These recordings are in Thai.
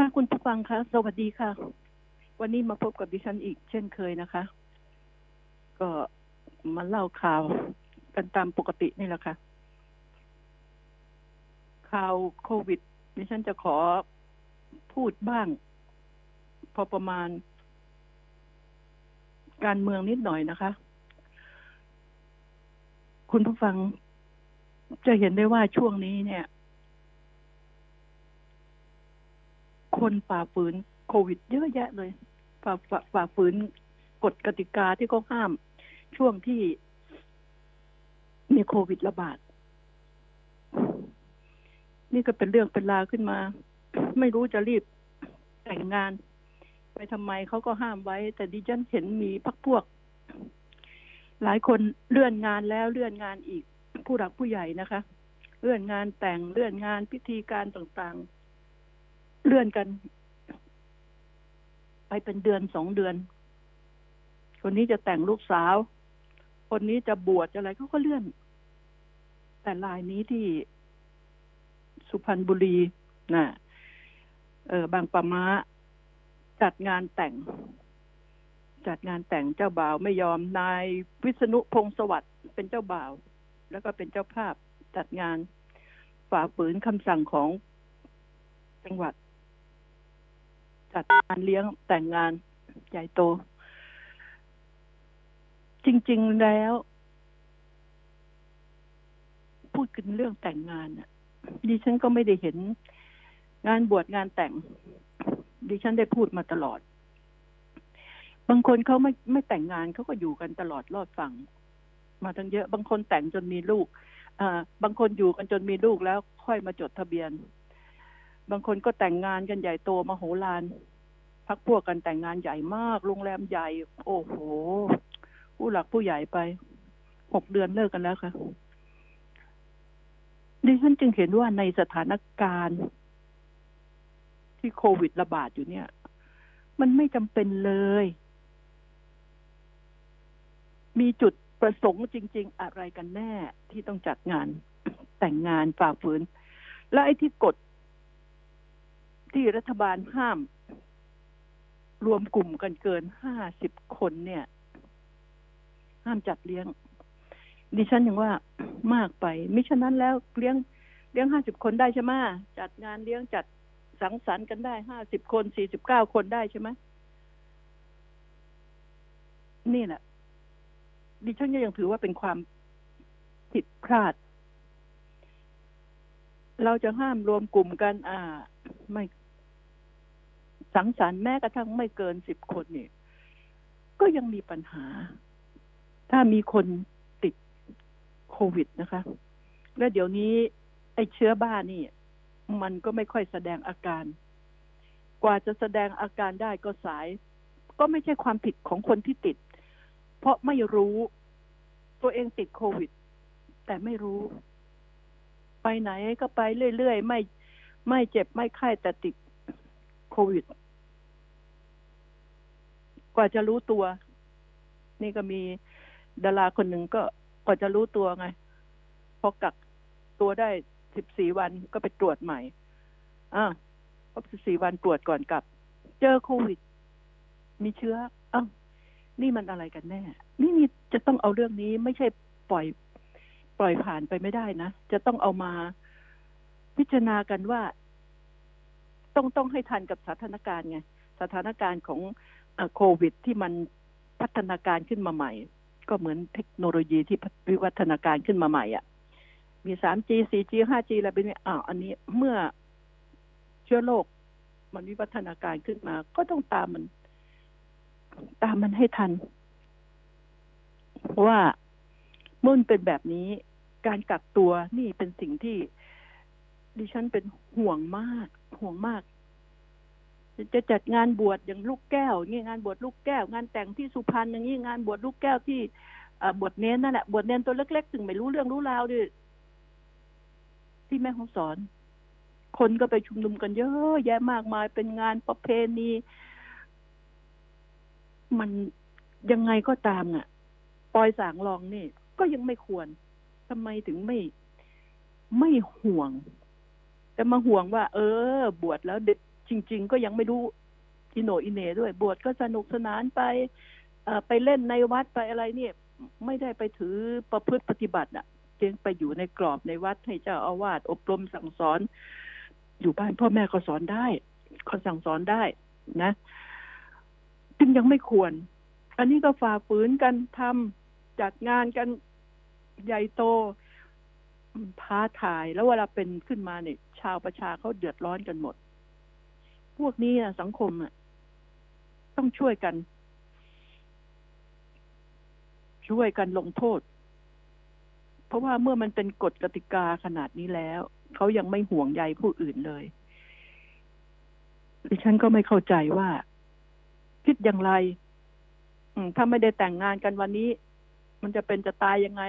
ค่ะคุณผู้ฟังคะสวัสดีค่ะ วันนี้มาพบกับดิฉันอีกเช่นเคยนะคะ ก็มาเล่าข่าวกันตามปกตินี่แหละค่ะ ข่าวโควิด ดิฉันจะขอพูดบ้าง พอประมาณ การเมืองนิดหน่อยนะคะ คุณผู้ฟังจะเห็นได้ว่าช่วงนี้เนี่ย คนฝ่าฝืนโควิด เยอะแยะเลยฝ่าฝ่าฝ่าฝืนกฎกติกาที่เขาห้าม ช่วงที่มีโควิดระบาด นี่ก็เป็นเรื่องเป็นราวขึ้นมา ไม่รู้จะรีบแต่งงาน ไปทำไมเขาก็ห้ามไว้ แต่ดิฉันเห็นมีพักพวก หลายคนเลื่อนงานแล้วเลื่อนงานอีกผู้หลักผู้ใหญ่นะคะ เลื่อนงานแต่งเลื่อนงานพิธีการต่างๆ เลื่อนกัน ไปเป็นเดือนสองเดือน คนนี้จะแต่งลูกสาว คนนี้จะบวชอะไรเขาก็เลื่อน แต่ลายนี้ที่สุพรรณบุรีนะเออบางปะมาจัดงานแต่ง จัดงานแต่งเจ้าบ่าวไม่ยอมนายวิษณุพงศวัสดิ์เป็นเจ้าบ่าว แล้วก็เป็นเจ้าภาพจัดงานฝ่าฝืนคำสั่งของจังหวัด จัดงานเลี้ยงแต่งงานใหญ่โต จริง ๆแล้ว พูดกันเรื่องแต่งงานดิฉันก็ไม่ได้เห็นงานบวชงานแต่ง ดิฉันได้พูดมาตลอด บางคนเขาไม่ไม่แต่งงานเขาก็อยู่กันตลอดรอดฝั่งมาทั้งเยอะ บางคนแต่งจนมีลูกอ่าบางคนอยู่กันจนมีลูกแล้วค่อยมาจดทะเบียน บางคนก็แต่งงานกันใหญ่โตมโหฬารพักพวกกันแต่งงานใหญ่มาก โรงแรมใหญ่ โอ้โห ผู้หลักผู้ใหญ่ไปหกเดือนเลิกกันแล้วค่ะดิฉันจึงเห็นว่าในสถานการณ์ที่โควิดระบาดอยู่เนี่ย มันไม่จำเป็นเลย มีจุดประสงค์จริง ๆ อะไรกันแน่ที่ต้องจัดงานแต่งงานฝ่าฝืน แล้วไอ้ที่กฎ ที่รัฐบาลห้าม รวมกลุ่มกันเกินห้าสิบคนเนี่ย ห้ามจัดเลี้ยง ดิฉันยังว่ามากไปมิฉะนั้นแล้วเลี้ยงเลี้ยงห้าสิบคนได้ใช่ไหมจัดงานเลี้ยงจัดสังสรรค์กันได้ห้าสิบคนสี่สิบเก้าคนได้ใช่ไหมนี่แหละดิฉันก็ยังถือว่าเป็นความผิดพลาด เราจะห้ามรวมกลุ่มกัน อ่า ไม่ สังสรรค์แม้กระทั่งไม่เกินสิบคนนี่ก็ยังมีปัญหา ถ้ามีคนติดโควิดนะคะ และเดี๋ยวนี้ ไอ้เชื้อบ้านี่ มันก็ไม่ค่อยแสดงอาการ กว่าจะแสดงอาการได้ก็สาย ก็ไม่ใช่ความผิดของคนที่ติด เพราะไม่รู้ตัวเองติดโควิด แต่ไม่รู้ ไปไหนก็ไปเรื่อยๆ ไม่ ไม่เจ็บไม่ไข้แต่ติด วิด กว่าจะรู้ตัว นี่ก็มีดาราคนหนึ่งก็กว่าจะรู้ตัวไง พอกักตัวได้สิบสี่วันก็ไปตรวจใหม่อ่าครบสิบสี่วันตรวจก่อนกลับ เจอโควิด มีเชื้ออ้าวนี่มันอะไรกันแน่ นี่นี่จะต้องเอาเรื่องนี้ไม่ใช่ปล่อย ปล่อยผ่านไปไม่ได้นะ จะต้องเอามาพิจารณากันว่า ต้องต้องให้ทันกับสถานการณ์ไงสถานการณ์ของโควิด ที่มันพัฒนาการขึ้นมาใหม่ ก็เหมือนเทคโนโลยีที่วิวัฒนาการขึ้นมาใหม่อะ่ะมี 3G 4G 5G อะไรเป็นอ้าวอันนี้เมื่อเชื้อโรคมันวิวัฒนาการขึ้นมา ก็ต้องตามมัน ตามมันให้ทัน เพราะว่าเมื่อมันเป็นแบบนี้ การกักตัวนี่เป็นสิ่งที่ ดิฉันเป็นห่วงมาก ห่วงมาก จะจัดงานบวชอย่างลูกแก้วนี่งานบวชลูกแก้ว งานแต่งที่สุพรรณอย่างนี้งานบวชลูกแก้วที่บวชเน้นนั่นแหละบวชเน้นตัวเล็กๆถึงไม่รู้เรื่องรู้ราวด้วยที่แม่ของสอน คนก็ไปชุมนุมกันเยอะแยะมากมายเป็นงานประเพณีมันยังไงก็ตามอะปอยสางรองนี่ ก็ยังไม่ควรทำไมถึงไม่ไม่ห่วง แต่มาห่วงว่า เออ บวชแล้วจริง ๆ ก็ยังไม่รู้อิโนอิเหนด้วย บวชก็สนุกสนานไปไปเล่นในวัดไปอะไรเนี่ย ไม่ได้ไปถือประพฤติปฏิบัติอะเพียงไปอยู่ในกรอบในวัดให้เจ้าอาวาสอบรมสั่งสอน อยู่บ้านพ่อแม่ก็สอนได้ก็สั่งสอนได้นะ จึงยังไม่ควร อันนี้ก็ฝ่าฝืนกันทำจัดงานกันใหญ่โต ท้าทายแล้วเวลาเป็นขึ้นมาเนี่ยชาวประชาเขาเดือดร้อนกันหมด พวกนี้อะสังคมอะต้องช่วยกัน ช่วยกันลงโทษ เพราะว่าเมื่อมันเป็นกฎกติกาขนาดนี้แล้วเขายังไม่ห่วงใยผู้อื่นเลยดิฉันก็ไม่เข้าใจว่า คิดอย่างไรถ้าไม่ได้แต่งงานกันวันนี้ มันจะเป็นจะตายยังไง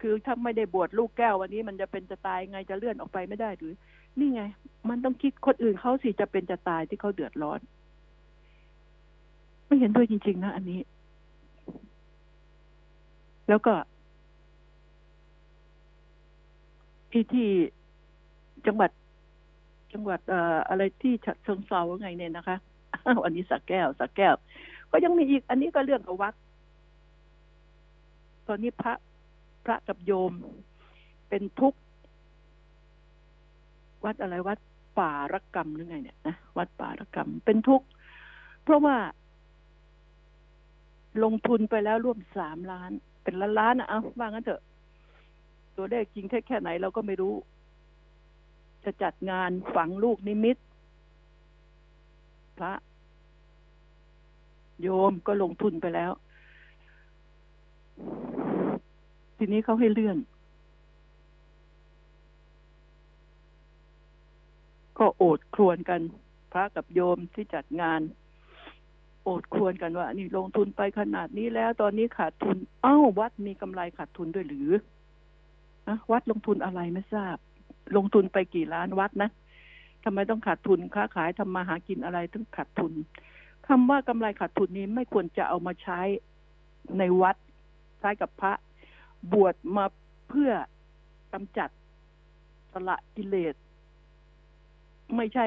คือถ้าไม่ได้บวชลูกแก้ววันนี้มันจะเป็นจะตายไงจะเลื่อนออกไปไม่ได้หรือ นี่ไง มันต้องคิดคนอื่นเขาสิจะเป็นจะตายที่เขาเดือดร้อน ไม่เห็นด้วยจริง ๆ นะอันนี้ แล้วก็ที่ที่จังหวัดจังหวัดเอ่ออะไรที่ฉะเชิงเซาไงเนี่ยนะคะอันนี้สักแก้วสักแก้ว ก็ยังมีอีก อันนี้ก็เรื่องกับวัดตอนนี้พระ พระกับโยม เป็นทุกข์ วัดอะไรวัดป่ารกรรมหรือไงเนี่ยนะวัดป่ารกรรมเป็นทุกข์ เพราะว่า ลงทุนไปแล้วร่วมสามล้าน เป็นล้านล้านนะเอาว่างั้นเถอะ ตัวเลขจริงแค่แค่ไหนเราก็ไม่รู้ จะจัดงานฝังลูกนิมิต พระ โยมก็ลงทุนไปแล้ว ทีนี้เขาให้เลื่อน ก็โอดครวญกัน พระกับโยมที่จัดงาน โอดครวญกันว่า นี่ลงทุนไปขนาดนี้แล้ว ตอนนี้ขาดทุน เอ้าวัดมีกำไรขาดทุนด้วยหรืออะวัดลงทุนอะไรไม่ทราบ ลงทุนไปกี่ล้านวัดนะทำไมต้องขาดทุนค้าขายทำมาหากินอะไรถึงขาดทุนคำว่ากำไรขาดทุนนี้ไม่ควรจะเอามาใช้ในวัดใช้กับพระ บวชมาเพื่อกำจัดสละกิเลส ไม่ใช่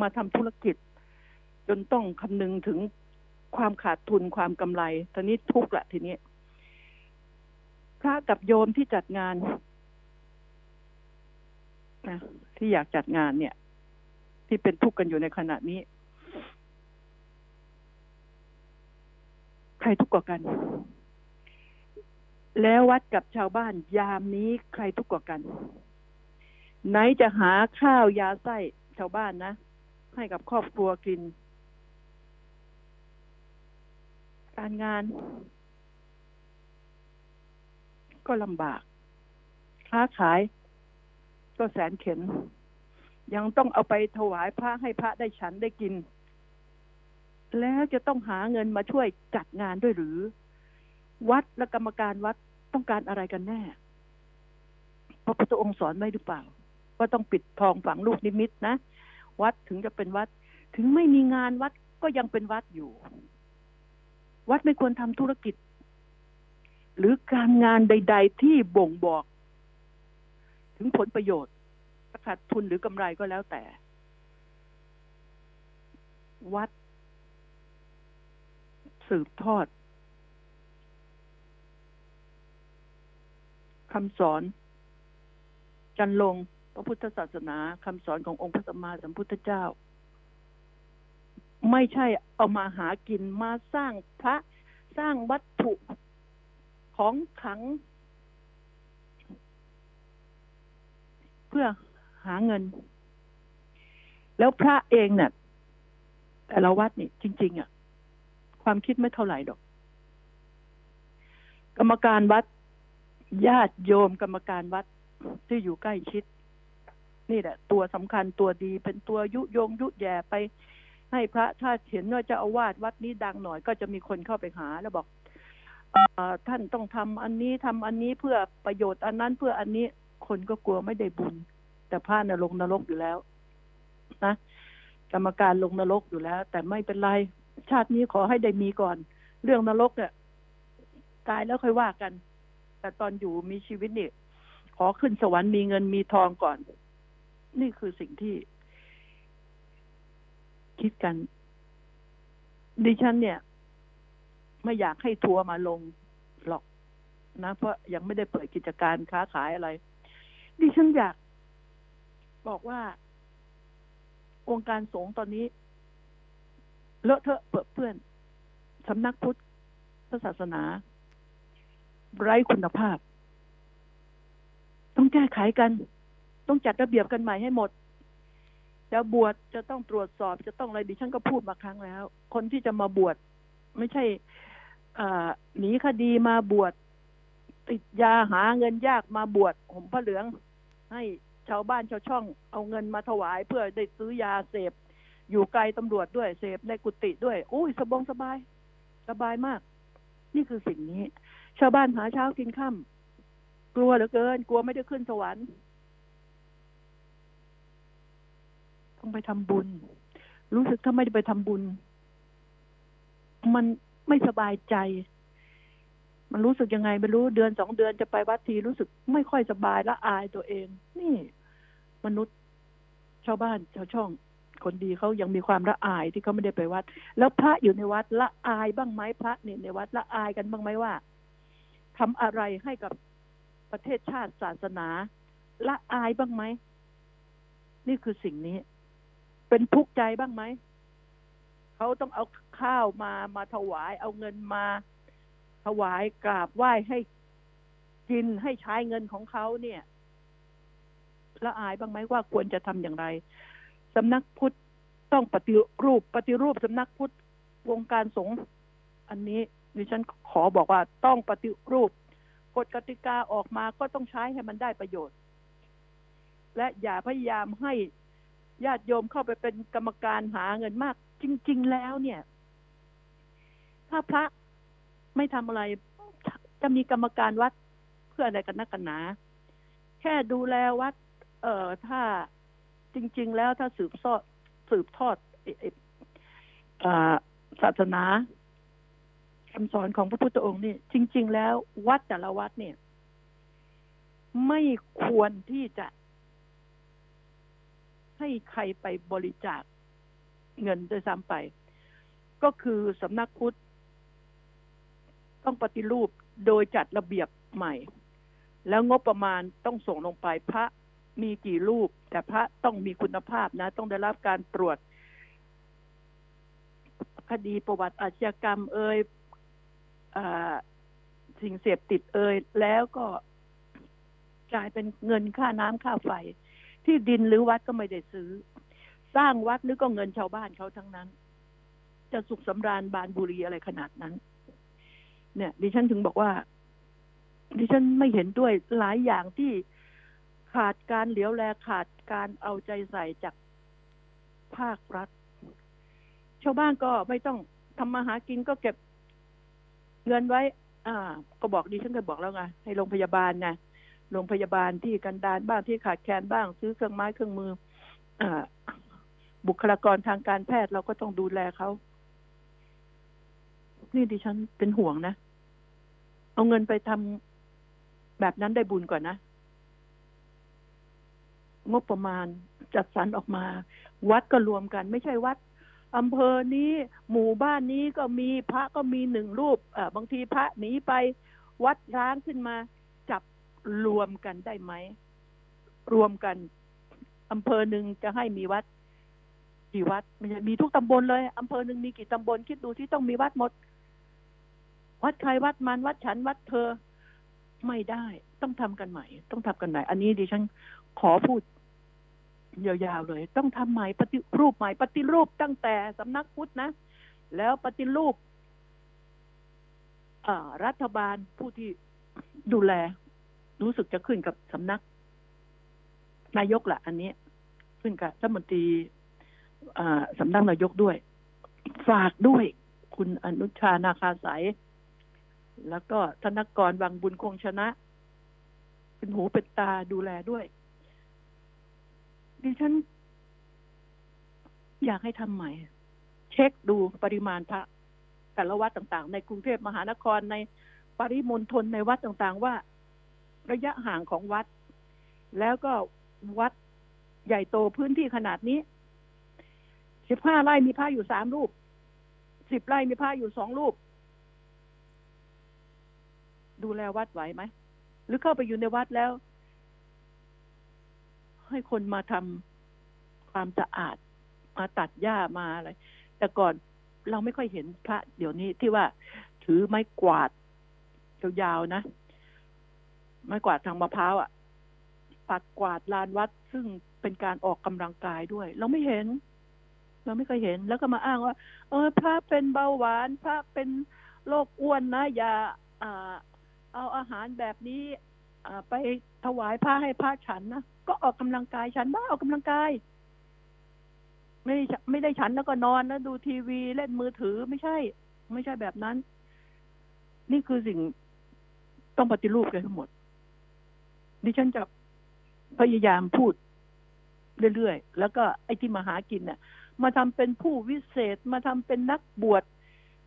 มาทำธุรกิจ จนต้องคำนึงถึงความขาดทุนความกำไรตอนนี้ทุกข์ละทีนี้ พระกับโยมที่จัดงานนะที่อยากจัดงานเนี่ย ที่เป็นทุกข์กันอยู่ในขณะนี้ ใครทุกข์กว่ากัน แล้ววัดกับชาวบ้านยามนี้ใครทุกข์กว่ากัน ไหนจะหาข้าวยาไส้ชาวบ้านนะ ให้กับครอบครัวกิน การงาน ก็ลำบาก ค้าขาย ก็แสนเข็น ยังต้องเอาไปถวายพระให้พระได้ฉันได้กิน แล้วจะต้องหาเงินมาช่วยจัดงานด้วยหรือ วัดและกรรมการวัดต้องการอะไรกันแน่พระพุทธองค์สอนไว้หรือเปล่า ว่าต้องปิดทองฝังลูกนิมิตนะ วัดถึงจะเป็นวัด ถึงไม่มีงานวัดก็ยังเป็นวัดอยู่ วัดไม่ควรทำธุรกิจ หรือการงานใด ๆ ที่บ่งบอก ถึงผลประโยชน์ขาดทุนหรือกำไรก็แล้วแต่ วัด สืบทอด คำสอน จันลงพระพุทธศาสนาคำสอนขององค์พระสัมมาสัมพุทธเจ้า ไม่ใช่เอามาหากินมาสร้างพระสร้างวัตถุของขัง เพื่อหาเงิน แล้วพระเองเนี่ยแต่ละวัดนี่จริง ๆอะ ความคิดไม่เท่าไหร่ดอก กรรมการวัด ญาติโยมกรรมการวัดที่อยู่ใกล้ชิด นี่แหละ ตัวสำคัญตัวดีเป็นตัวยุยงยุแย่ไป ให้พระถ้าเห็นว่าจะอาวาสวัดนี้ดังหน่อยก็จะมีคนเข้าไปหาแล้วบอกอท่านต้องทำอันนี้ทำอันนี้เพื่อประโยชน์อันนั้นเพื่ออันนี้คนก็กลัวไม่ได้บุญ แต่พระนลงนรกอยู่แล้วนะกรรมการลงนรกอยู่แล้ว แต่ไม่เป็นไร ชาตินี้ขอให้ได้มีก่อน เรื่องนรกเนี่ยตายแล้วค่อยว่ากัน แต่ตอนอยู่มีชีวิตนี่ขอขึ้นสวรรค์มีเงินมีทองก่อน นี่คือสิ่งที่ คิดกัน ดิฉันเนี่ย ไม่อยากให้ทัวร์มาลงหรอกนะ เพราะยังไม่ได้เปิดกิจการค้าขายอะไร ดิฉันอยาก บอกว่า องค์การสงฆ์ตอนนี้ เลอะเทอะเปื้อเปื้อนสำนักพุทธศาสนา ไร้คุณภาพ ต้องแก้ไขกัน ต้องจัดระเบียบกันใหม่ให้หมดจะบวชจะต้องตรวจสอบจะต้องอะไรดิฉันก็พูดมาครั้งแล้ว คนที่จะมาบวชไม่ใช่หนีคดีมาบวชติดยาหาเงินยากมาบวชผมพระเหลือง ให้ชาวบ้านชาวช่อง เอาเงินมาถวาย เพื่อได้ซื้อยาเสพ อยู่ไกลตำรวจด้วยเสพในกุฏิด้วย อุ้ยสบงสบาย สบายมาก นี่คือสิ่งนี้ ชาวบ้านหาเช้ากินค่ำกลัวเหลือเกิน กลัวไม่ได้ขึ้นสวรรค์ต้องไปทำบุญ รู้สึกถ้าไม่ได้ไปทำบุญ มันไม่สบายใจ มันรู้สึกยังไงไม่รู้เดือนสองเดือนจะไปวัดทีรู้สึกไม่ค่อยสบายละอายตัวเอง นี่ มนุษย์ชาวบ้านชาวช่องคนดีเขายังมีความละอายที่เขาไม่ได้ไปวัด แล้วพระอยู่ในวัดละอายบ้างไหมพระเนี่ยในวัดละอายกันบ้างไหมว่า ทำอะไรให้กับประเทศชาติศาสนาละอายบ้างไหม นี่คือสิ่งนี้ เป็นทุกข์ใจบ้างไหม เขาต้องเอาข้าวมามาถวาย เอาเงินมา ถวายกราบไหว้ให้กินให้ใช้เงินของเขาเนี่ยละอายบ้างไหมว่าควรจะทำอย่างไรสำนักพุทธต้องปฏิรูป ปฏิรูปสำนักพุทธวงการสงฆ์อันนี้ ดิฉันขอบอกว่าต้องปฏิรูปกฎกติกาออกมาก็ต้องใช้ให้มันได้ประโยชน์ และอย่าพยายามให้ญาติโยมเข้าไปเป็นกรรมการหาเงินมาก จริง ๆ แล้วเนี่ย ถ้าพระไม่ทำอะไร จะมีกรรมการวัดเพื่ออะไรกันนักกันหนา แค่ดูแลวัด เอ่อถ้าจริง ๆ แล้วถ้าสืบทอดสืบทอดศาสนา คำสอนของพระพุทธองค์นี่ จริง ๆ แล้ววัดแต่ละวัดเนี่ย ไม่ควรที่จะ ให้ใครไปบริจาคเงินโดยซ้ำไป ก็คือสำนักพุทธต้องปฏิรูปโดยจัดระเบียบใหม่ แล้วงบประมาณต้องส่งลงไปพระมีกี่รูป แต่พระต้องมีคุณภาพนะ ต้องได้รับการตรวจคดีประวัติอาชญากรรม เอ่ย สิ่งเสพติดเอ่ยแล้วก็จ่ายเป็นเงินค่าน้ำค่าไฟ ที่ดินหรือวัดก็ไม่ได้ซื้อ สร้างวัดหรือก็เงินชาวบ้านเขาทั้งนั้น จะสุขสำราญบานบุรีอะไรขนาดนั้น เนี่ย ดิฉันถึงบอกว่า ดิฉันไม่เห็นด้วยหลายอย่างที่ขาดการเหลียวแลขาดการเอาใจใส่จากภาครัฐ ชาวบ้านก็ไม่ต้องทำมาหากินก็เก็บ เงินไว้ อ่า ก็บอกดิฉันเคยบอกแล้วไงให้โรงพยาบาลไงโรงพยาบาลที่กันดานบ้างที่ขาดแคลนบ้าง ซื้อเครื่องไม้เครื่องมืออบุคลากรทางการแพทย์เราก็ต้องดูแลเขา นี่ดิฉันเป็นห่วงนะ เอาเงินไปทำแบบนั้นได้บุญก่อนนะ งบประมาณจัดสรรออกมา วัดก็รวมกัน ไม่ใช่วัด อำเภอนี้หมู่บ้านนี้ก็มีพระก็มีหนึ่งรูปบางทีพระหนีไปวัดร้างขึ้นมา จับรวมกันได้ไหม รวมกันอำเภอหนึ่งจะให้มีวัด กี่วัดมันจะมีทุกตำบลเลยอำเภอหนึ่งมีกี่ตำบลคิดดูที่ต้องมีวัดหมด วัดใครวัดมันวัดฉันวัดเธอไม่ได้ ต้องทำกันใหม่ ต้องทำกันใหม่ อันนี้ดิฉันขอพูด ยาวๆเลย ต้องทำใหม่ปฏิรูปใหม่ปฏิรูปตั้งแต่สำนักพุทธนะ แล้วปฏิรูปรัฐบาลผู้ที่ดูแล รู้สึกจะขึ้นกับสำนัก นายกแหละอันนี้ขึ้นกับรัฐมนตรีสำนักนายกด้วย ฝากด้วยคุณอนุชานาคาสายแล้วก็ธนกรวังบุญคงชนะ เป็นหูเป็นตาดูแลด้วย ดิฉัน อยากให้ทำใหม่ เช็คดูปริมาณพระแต่ละวัดต่างๆ ในกรุงเทพมหานครในปริมณฑลในวัดต่างๆ ว่า ระยะห่างของวัด แล้วก็วัดใหญ่โตพื้นที่ขนาดนี้สิบห้าไร่มีพระอยู่สามรูปสิบไร่มีพระอยู่สองรูป ดูแลวัดไหวไหม หรือเข้าไปอยู่ในวัดแล้ว ให้คนมาทำความสะอาด มาตัดหญ้ามาอะไร แต่ก่อนเราไม่ค่อยเห็นพระเดี๋ยวนี้ที่ว่าถือไม้กวาดยาวๆนะ ไม้กวาดทางมะพร้าวอะปัดกวาดลานวัด ซึ่งเป็นการออกกำลังกายด้วย เราไม่เห็น เราไม่เคยเห็น แล้วก็มาอ้างว่า เออ พระเป็นเบาหวาน พระเป็นโรคอ้วนนะอย่าอ่าเอาอาหารแบบนี้อ่าไปถวายพระให้พระฉันนะ ก็ออกกำลังกายฉันบ้าออกกำลังกาย ไม่ไม่ได้ฉันแล้วก็นอนนะดูทีวีเล่นมือถือไม่ใช่ ไม่ใช่แบบนั้น นี่คือสิ่งต้องปฏิรูปกันทั้งหมด ดิฉันจะพยายามพูดเรื่อยๆ แล้วก็ไอ้ที่มาหากินเนี่ยมาทำเป็นผู้วิเศษมาทำเป็นนักบวช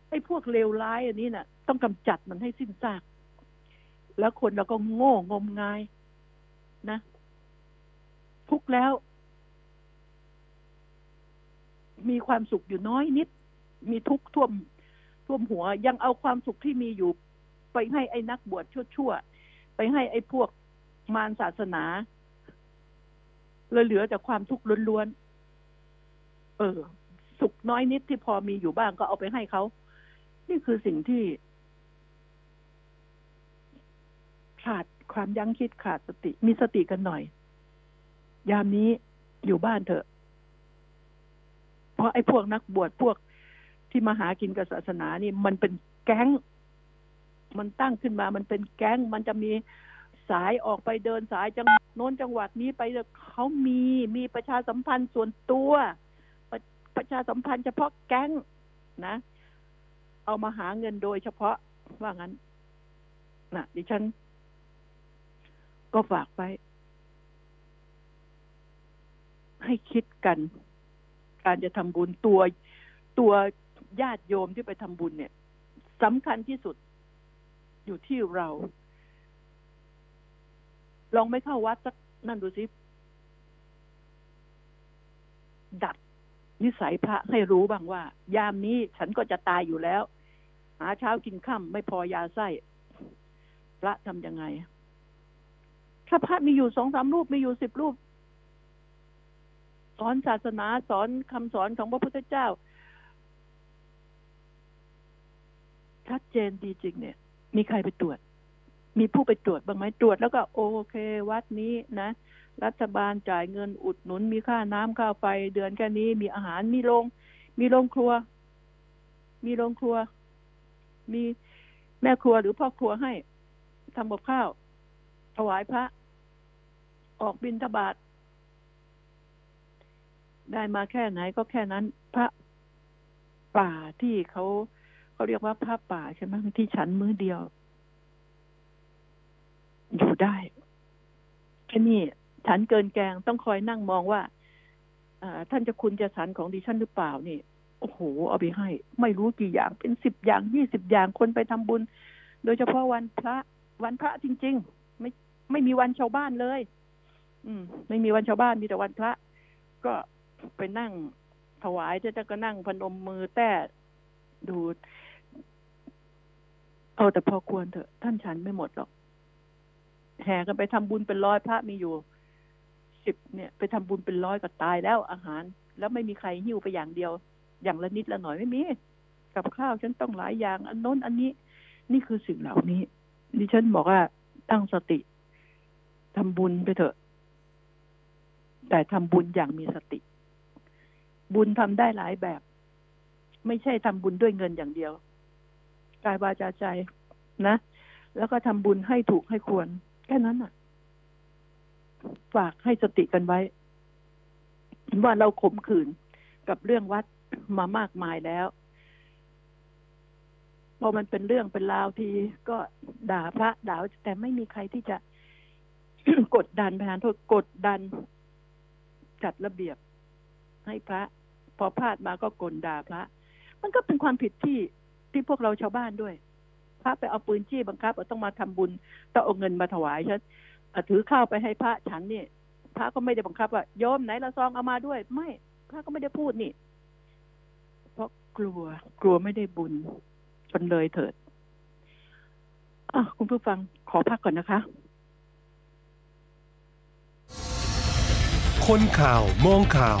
ไอ้พวกเลวร้ายอันนี้น่ะ ต้องกำจัดมันให้สิ้นซาก แล้วคนเราก็โง่งมงายนะ ทุกแล้ว มีความสุขอยู่น้อยนิด มีทุกข์ท่วมท่วมหัว ยังเอาความสุขที่มีอยู่ ไปให้ไอ้นักบวชชั่วๆ ไปให้ไอ้พวกมารศาสนาเลยเหลือแต่ความทุกข์ล้วนๆ เออ สุขน้อยนิดที่พอมีอยู่บ้างก็เอาไปให้เขา นี่คือสิ่งที่ขาดความยั้งคิดขาดสติ มีสติกันหน่อย ยามนี้อยู่บ้านเถอะ เพราะไอ้พวกนักบวชพวกที่มาหากินกับศาสนานี่ มันเป็นแก๊ง มันตั้งขึ้นมา มันเป็นแก๊ง มันจะมีสายออกไปเดินสายจังโน้นจังหวัดนี้ไปเขามีมีประชาสัมพันธ์ส่วนตัว ประประชาสัมพันธ์เฉพาะแก๊งนะ เอามาหาเงินโดยเฉพาะว่างั้นนะดิฉัน ก็ฝากไป ให้คิดกัน การจะทำบุญตัวตัวญาติโยมที่ไปทำบุญเนี่ยสำคัญที่สุดอยู่ที่เรา ลองไม่เข้าวัดสักนั่นดูสิดัดนิสัยพระให้รู้บ้างว่า ยามนี้ฉันก็จะตายอยู่แล้ว หาเช้ากินค่ำไม่พอยาไส้พระทำยังไง ถ้าพระมีอยู่สองสามรูป มีอยู่สิบรูป สอนศาสนาสอนคำสอนของพระพุทธเจ้า ชัดเจนดีจริงเนี่ย มีใครไปตรวจ มีผู้ไปตรวจบ้างไหมตรวจแล้วก็โอเค วัดนี้นะรัฐบาลจ่ายเงินอุดหนุน มีค่าน้ำค่าไฟเดือนแค่นี้ มีอาหารมีโรงมีโรงครัว มีโรงครัว มีแม่ครัวหรือพ่อครัวให้ทำกับข้าว ถวายพระ ออกบิณฑบาต ได้มาแค่ไหนก็แค่นั้น พระป่าที่เขาเขาเรียกว่าพระป่าใช่ไหมที่ฉันมือเดียว อยู่ได้แค่นี้ฉันเกินแกงต้องคอยนั่งมองว่าท่านจะคุณจะสันของดิฉันหรือเปล่านี่โอ้โหเอาไปให้ ไม่รู้กี่อย่างเป็นสิบอย่างยี่สิบอย่างคนไปทำบุญ โดยเฉพาะวันพระ วันพระจริง ๆ ไม่ไม่มีวันชาวบ้านเลย อืม ไม่มีวันชาวบ้านมีแต่วันพระ ก็ ไปนั่งถวายเจะจะก็นั่งพนมมือแต่ดูเอาแต่พอควรเถอะ ท่านฉันไม่หมดหรอก แห่กันไปทำบุญเป็นร้อยพระมีอยู่สิบเนี่ย ไปทำบุญเป็นร้อยก็ตายแล้วอาหาร แล้วไม่มีใครหิ้วไปอย่างเดียว อย่างละนิดละหน่อยไม่มีกับข้าวฉันต้องหลายอย่าง อันโน้นอันนี้ นี่คือสิ่งเหล่านี้ดิฉันบอกว่าตั้งสติทำบุญไปเถอะ แต่ทำบุญอย่างมีสติ บุญทำได้หลายแบบ ไม่ใช่ทำบุญด้วยเงินอย่างเดียวกายวาจาใจนะ แล้วก็ทำบุญให้ถูกให้ควร แค่นั้นอะ ฝากให้สติกันไว้ ว่าเราขมขื่นกับเรื่องวัดมามากมายแล้วพอมันเป็นเรื่องเป็นราวทีก็ด่าพระด่าแต่ไม่มีใครที่จะกดดันประธานโทษกดดัน จัดระเบียบให้พระ พอพลาดมาก็กลด่าพระ มันก็เป็นความผิดที่ที่พวกเราชาวบ้านด้วย พระไปเอาปืนจี้บังคับต้องมาทำบุญต้องเอาเงินมาถวายฉันถือข้าวไปให้พระฉันนี่พระก็ไม่ได้บังคับว่าโยมไหนละซองเอามาด้วย ไม่พระก็ไม่ได้พูดนี่ เพราะกลัว กลัวไม่ได้บุญจนเลยเถิดอะคุณผู้ฟังขอพักก่อนนะคะ คนข่าวมองข่าว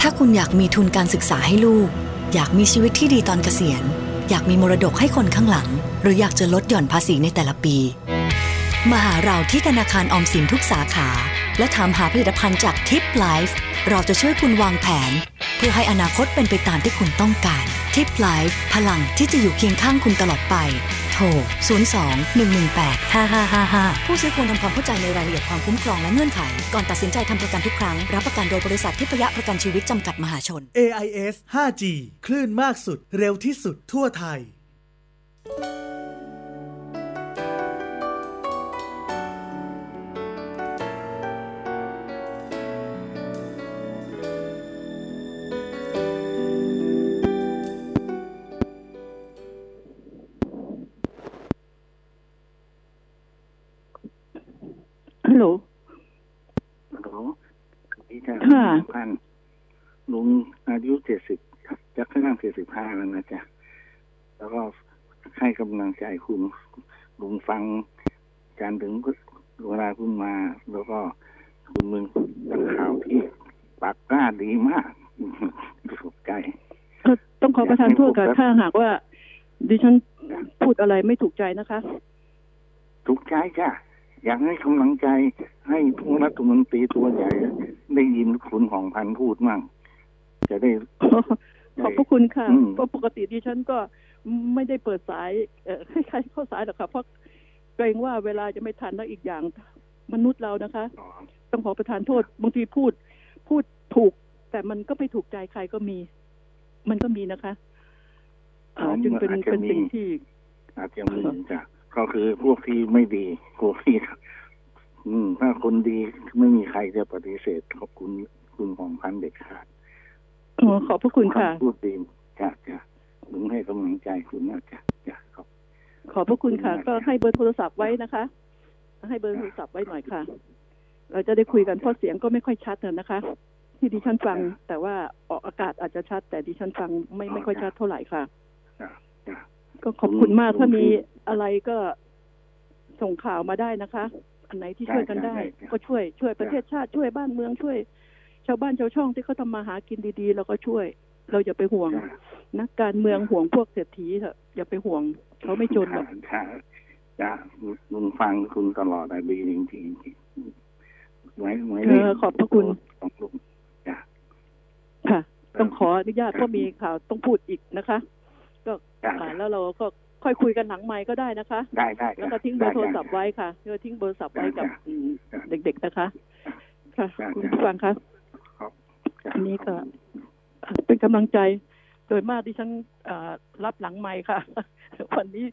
ถ้าคุณอยากมีทุนการศึกษาให้ลูก อยากมีชีวิตที่ดีตอนเกษียณ อยากมีมรดกให้คนข้างหลัง หรืออยากจะลดหย่อนภาษีในแต่ละปี มาหาเราที่ธนาคารออมสินทุกสาขา และถามหาผลิตภัณฑ์จากทิปไลฟ์เราจะช่วยคุณวางแผน เพื่อให้อนาคตเป็นไปตามที่คุณต้องการ ทิปไลฟ์พลังที่จะอยู่เคียงข้างคุณตลอดไป โทร 02 118 5555 ผู้ซื้อควรทำความเข้าใจในรายละเอียดความคุ้มครองและเงื่อนไข ก่อนตัดสินใจทำประกันทุกครั้ง รับประกันโดยบริษัททิพยะประกันชีวิตจำกัดมหาชน AIS 5G คลื่นมากสุด เร็วที่สุดทั่วไทย ฮัลโหลฮัลโหลพี่จ้าค่ะพันลุงอายุเจ็ดสิบจะขึ้นนั่งเจ็ดสิบห้าแล้วนะจ๊ะแล้วก็ให้กำลังใจคุณลุงฟังการถึงเวลาคุณมา แล้วก็คุณมึงจากข่าวที่ปากกล้าดีมากสุขใจก็ต้องขอประทานโทษค่ะถ้าหากว่า ดิฉันพูดอะไรไม่ถูกใจนะคะ ถูกใจจ้ะ อยากให้กำลังใจให้ผู้รัฐมนตรีตัวใหญ่ ได้ยินคุณของพันธุ์พูดมั่งจะได้ ขอบพระคุณค่ะอืมเพราะปกติดิฉันก็ไม่ได้เปิดสายเอ่อให้ใครเข้าสายหรอกค่ะเพราะเกรงว่าเวลาจะไม่ทันแล้วอีกอย่างมนุษย์เรานะคะอ๋อต้องขอประทานโทษบางทีพูด พูดถูก แต่มันก็ไม่ถูกใจใครก็มี มันก็มีนะคะอ่าจึงเป็นเป็นสิ่งที่อาจจะมีจ้ะ ก็คือพวกที่ไม่ดีพวกที่อืม ถ้าคนดีไม่มีใครจะปฏิเสธขอบคุณคุณของพันเด็ดขาดอ๋อขอบพระคุณค่ะพูดดีจ้ะจ้ะลุงให้กำลังใจคุณนะจ้ะจ้ะขอบขอบพระคุณค่ะขอบคุณมากก็ให้เบอร์โทรศัพท์ไว้นะคะ ให้เบอร์โทรศัพท์ไว้หน่อยค่ะ เราจะได้คุยกันเพราะเสียงก็ไม่ค่อยชัดนะนะคะ ที่ดิฉันฟัง แต่ว่าออกอากาศอาจจะชัด แต่ดิฉันฟังไม่ไม่ค่อยชัดเท่าไหร่ค่ะจ้ะจ้ะ ก็ขอบคุณมากถ้ามีอะไรก็ส่งข่าวมาได้นะคะ อันไหนที่ช่วยกันได้ ก็ช่วยช่วยประเทศชาติช่วยบ้านเมืองช่วย ชาวบ้านชาวช่องที่เขาทำมาหากินดีๆเราก็ช่วย เราอย่าไปห่วงจ้ะนักการเมืองห่วงพวกเศรษฐีเถอะอย่าไปห่วงเขาไม่จนหรอกจ้ะจ้ะลุงฟังคุณตลอดอะดีจริงๆไว้ไว้เออขอบพระคุณของลุงจ้ะค่ะ ต้องขออนุญาตเพราะมีข่าวต้องพูดอีกนะคะ ก็จ้ะอ่าแล้วเราก็ค่อยคุยกันหลังไมค์ก็ได้นะคะ ได้ได้แล้วก็ทิ้งเบอร์โทรศัพท์ไว้ค่ะแล้วก็ทิ้งเบอร์โทรศัพท์ไว้กับอืมเด็ก ๆนะคะ ค่ะ คุณผู้ฟังคะครับอันนี้ก็เป็นกำลังใจโดยมากที่ฉันอ่ารับหลังไมค์ค่ะ วันนี้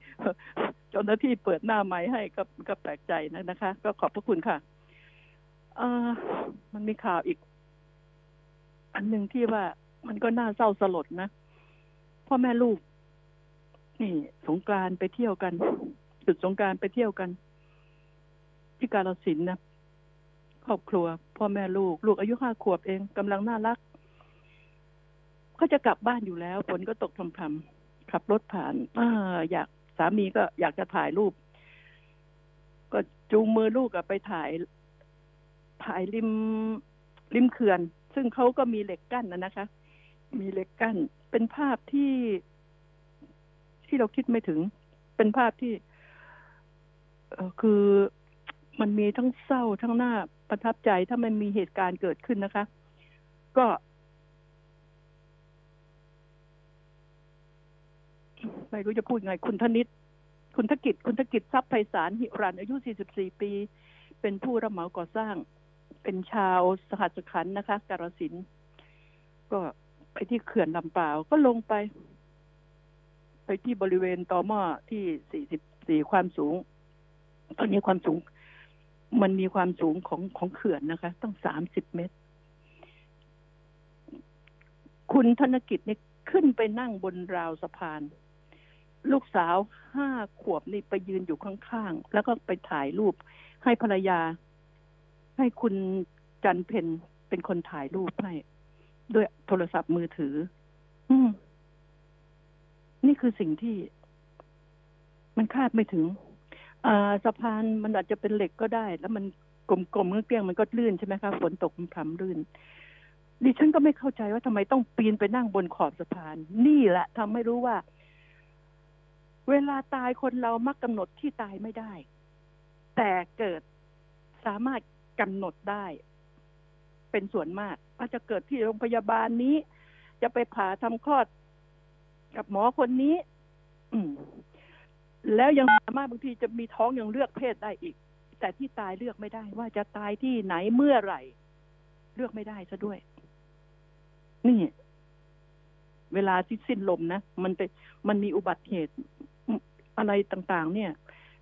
เจ้าหน้าที่เปิดหน้าไมค์ให้ก็ก็แปลกใจนะนะคะ ก็ขอบพระคุณค่ะอ่ามันมีข่าวอีก อันหนึ่งที่ว่ามันก็น่าเศร้าสลดนะพ่อแม่ลูก นี่สงกรานไปเที่ยวกัน จุดสงกรานไปเที่ยวกัน ที่กาลสินนะครอบครัว พ่อแม่ลูก ลูกอายุห้าขวบเองกำลังน่ารักเขาจะกลับบ้านอยู่แล้วฝนก็ตกพรำๆขับรถผ่านออยากสามีก็อยากจะถ่ายรูป ก็จูงมือลูกอไปถ่าย ถ่ายริมริมเขื่อน ซึ่งเขาก็มีเหล็กกั้นนะนะคะ มีเหล็กกั้น เป็นภาพที่ ที่เราคิดไม่ถึง เป็นภาพที่คือมันมีทั้งเศร้าทั้งหน้าประทับใจถ้ามันมีเหตุการณ์เกิดขึ้นนะคะ ก็ไม่รู้จะพูดไง คุณธนิต คุณธกิจ คุณธกิจทรัพย์ไพศาลหิรันอายุ 44 ปี เป็นผู้รับเหมาก่อสร้าง เป็นชาวสหัสขันธ์นะคะ กาฬสิน ก็ไปที่เขื่อนลำเปล่าวก็ลงไป ไปที่บริเวณตอหม้อที่ 44 ความสูง ตอนนี้ความสูง มันมีความสูงของของเขื่อนนะคะ ต้อง 30 เมตร คุณธนกิจเนี่ยขึ้นไปนั่งบนราวสะพาน ลูกสาวห้าขวบนี่ไปยืนอยู่ข้างๆ แล้วก็ไปถ่ายรูป ให้ภรรยา ให้คุณจันเพนเป็นคนถ่ายรูปให้ด้วยโทรศัพท์มือถือ อืม นี่คือสิ่งที่มันคาดไม่ถึงอ่าสะพานมันอาจจะเป็นเหล็กก็ได้ แล้วมันกลมๆเกลี้ยงมันก็ลื่นใช่ไหมคะฝนตกมันพรำลื่นดิฉันก็ไม่เข้าใจว่าทำไมต้องปีนไปนั่งบนขอบสะพาน นี่แหละทำให้รู้ว่า เวลาตายคนเรามักกำหนดที่ตายไม่ได้ แต่เกิดสามารถกำหนดได้ เป็นส่วนมากอาจจะเกิดที่โรงพยาบาลนี้ จะไปผ่าทำคลอด กับหมอคนนี้ อืแล้วยังสามารถบางทีจะมีท้องยังเลือกเพศได้อีก แต่ที่ตายเลือกไม่ได้ ว่าจะตายที่ไหนเมื่อไหร่ เลือกไม่ได้ซะด้วย นี่เวลาที่สิ้นลมนะมันเป็นมันมีอุบัติเหตุอะไรต่าง ๆ เนี่ย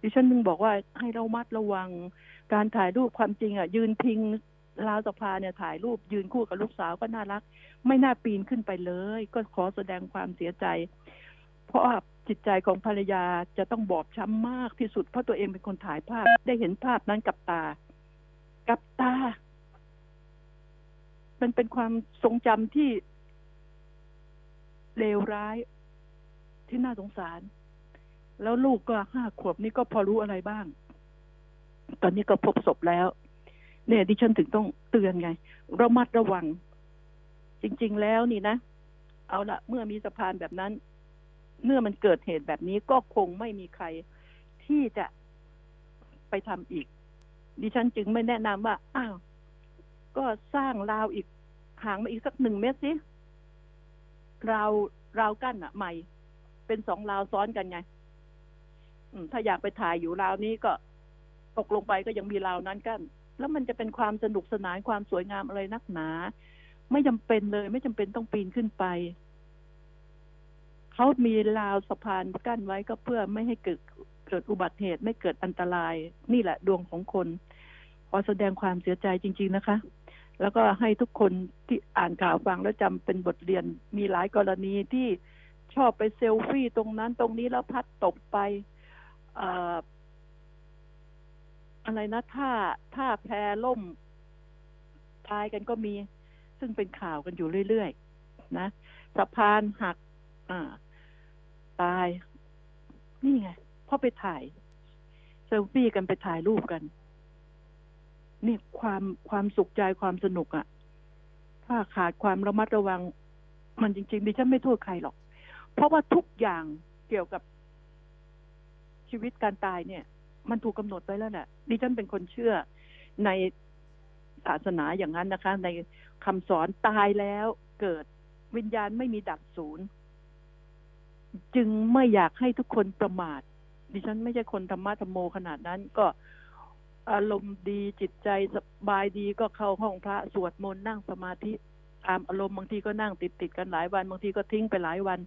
ดิฉันนึงบอกว่าให้เรามัดระวัง การถ่ายรูปความจริงอะ ยืนพิง ราวสะพาเนี่ยถ่ายรูปยืนคู่กับลูกสาวก็น่ารัก ไม่น่าปีนขึ้นไปเลย ก็ขอแสดงความเสียใจ เพราะว่าจิตใจของภรรยาจะต้องบอบช้ำมากที่สุดเพราะตัวเองเป็นคนถ่ายภาพ ได้เห็นภาพนั้นกับตา กับตา มันเป็นความทรงจำที่เลวร้ายที่น่าสงสาร แล้วลูกก็ห้าขวบนี่ก็พอรู้อะไรบ้าง ตอนนี้ก็พบศพแล้ว เนี่ยดิฉันถึงต้องเตือนไงระมัดระวัง จริง ๆ แล้วนี่นะ เอาละเมื่อมีสะพานแบบนั้น เมื่อมันเกิดเหตุแบบนี้ก็คงไม่มีใครที่จะไปทำอีก ดิฉันจึงไม่แนะนำว่าอ้าวก็สร้างราวอีกห่างมาอีกสักหนึ่งเมตรสิราวราวกั้นอะใหม่ เป็นสองราวซ้อนกันไงถ้าอยากไปถ่ายอยู่ราวนี้ก็ตกลงไปก็ยังมีราวนั้นกั้น แล้วมันจะเป็นความสนุกสนานความสวยงามอะไรนักหนา ไม่จำเป็นเลย ไม่จำเป็นต้องปีนขึ้นไปเขามีราวสะพานกั้นไว้ก็เพื่อไม่ให้เกิดเกิดอุบัติเหตุไม่เกิดอันตราย นี่แหละดวงของคน ขอแสดงความเสียใจจริง ๆนะคะ แล้วก็ให้ทุกคนที่อ่านข่าวฟังแล้วจำเป็นบทเรียนมีหลายกรณีที่ชอบไปเซลฟี่ตรงนั้นตรงนี้แล้วพัดตกไปเอะไรนะท่าท่าแพล่มตายกันก็มี ซึ่งเป็นข่าวกันอยู่เรื่อยๆนะสะพานหัก อ่า ตาย นี่ไงพราะไปถ่ายเซลฟี่กันไปถ่ายรูปกัน นี่ความความสุขใจความสนุกอะ่ะ ถ้าขาดความระมัดระวัง มันจริงๆดิฉันไม่โทษใครหรอก เพราะว่าทุกอย่างเกี่ยวกับชีวิตการตายเนี่ย มันถูกกำหนดไว้แล้วแหละดิฉันเป็นคนเชื่อในศาสนาอย่างนั้นนะคะ ในคำสอนตายแล้วเกิดวิญญาณไม่มีดับศูนย์ จึงไม่อยากให้ทุกคนประมาท ดิฉันไม่ใช่คนธรรมะธรรมโมขนาดนั้นก็อารมณ์ดีจิตใจสบายดีก็เข้าห้องพระสวดมนต์นั่งสมาธิตามอารมณ์บางทีก็นั่งติดติดกันหลายวัน บางทีก็ทิ้งไปหลายวัน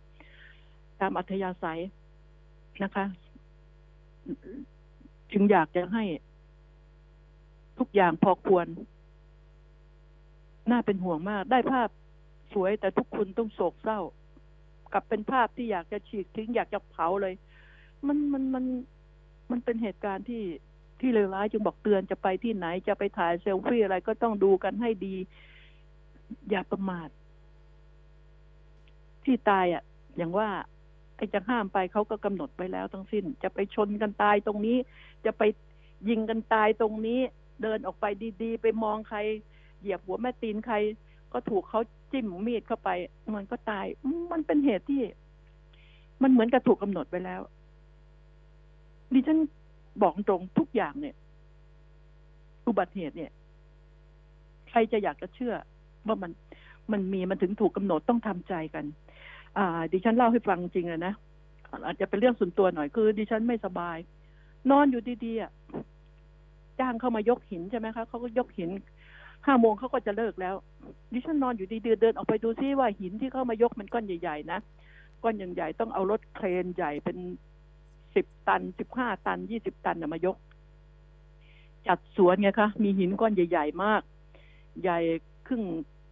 ตามอัธยาศัยนะคะ จึงอยากจะให้ทุกอย่างพอควร น่าเป็นห่วงมาก ได้ภาพสวยแต่ทุกคนต้องโศกเศร้า กับเป็นภาพที่อยากจะฉีกทิ้งอยากจะเผาเลย มันมันมันมันเป็นเหตุการณ์ที่ที่เลวร้ายจึงบอกเตือนจะไปที่ไหนจะไปถ่ายเซลฟี่อะไรก็ต้องดูกันให้ดี อย่าประมาท ที่ตายอะ อย่างว่า ไอ้จะห้ามไปเขาก็กำหนดไปแล้วทั้งสิ้น จะไปชนกันตายตรงนี้ จะไปยิงกันตายตรงนี้ เดินออกไปดีๆ ไปมองใคร เหยียบหัวแม่ตีนใคร ก็ถูกเขาจิ้มมีดเข้าไป มันก็ตาย มันเป็นเหตุที่ มันเหมือนกับถูกกำหนดไปแล้วดิฉันบอกตรงทุกอย่างเนี่ย อุบัติเหตุเนี่ย ใครจะอยากจะเชื่อว่ามันมันมีมันถึงถูกกำหนดต้องทำใจกัน ดิฉันเล่าให้ฟังจริงเลยนะอาจจะเป็นเรื่องส่วนตัวหน่อยคือ ดิฉันไม่สบาย นอนอยู่ดีๆจ้างเข้ามายกหินใช่ไหมคะเขาก็ยกหินห้าโมงเขาก็จะเลิกแล้ว ดิฉันนอนอยู่ดีๆเดินออกไปดูซิว่าหินที่เข้ามายกมันก้อนใหญ่ๆนะก้อนใหญ่ๆต้องเอารถเครนใหญ่เป็นสิบตันสิบห้าตันยี่สิบตันมายก จัดสวนไงคะมีหินก้อนใหญ่ ๆ มาก ใหญ่ครึ่ง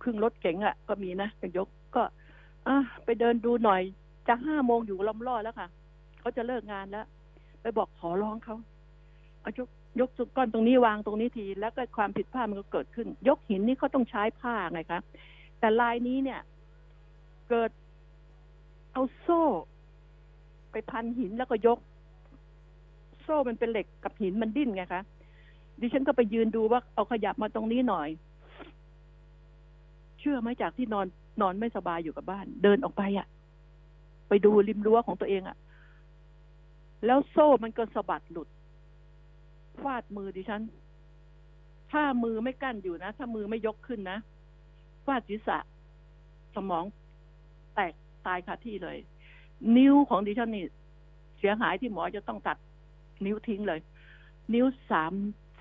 ครึ่งรถเก๋งอะ่ะ ก็มีนะจะยก อะไปเดินดูหน่อยจะห้าโมงอยู่ลำล่อแล้วค่ะเขาจะเลิกงานแล้ว ไปบอกขอร้องเขาเอายกยกก้อนตรงนี้วางตรงนี้ที แล้วก็ความผิดพลาดมันก็เกิดขึ้น ยกหินนี่เขาต้องใช้ผ้าไงคะแต่ลายนี้เนี่ย เกิดเอาโซ่ ไปพันหินแล้วก็ยก โซ่มันเป็นเหล็กกับหินมันดิ้นไงคะดิฉันก็ไปยืนดูว่าเอาขยับมาตรงนี้หน่อย เชื่อไหมจากที่นอน นอนไม่สบายอยู่กับบ้าน เดินออกไปอะ่ะ ไปดูริมรั้วของตัวเองอะ่ะ แล้วโซ่มันก็สะบัดหลุดฟาดมือดิฉัน ถ้ามือไม่กั้นอยู่นะ ถ้ามือไม่ยกขึ้นนะฟาดศีรษะ สมองแตกตายคาที่เลย นิ้วของดิฉันนี่เสียหายที่หมอจะต้องตัดนิ้วทิ้งเลย นิ้วสาม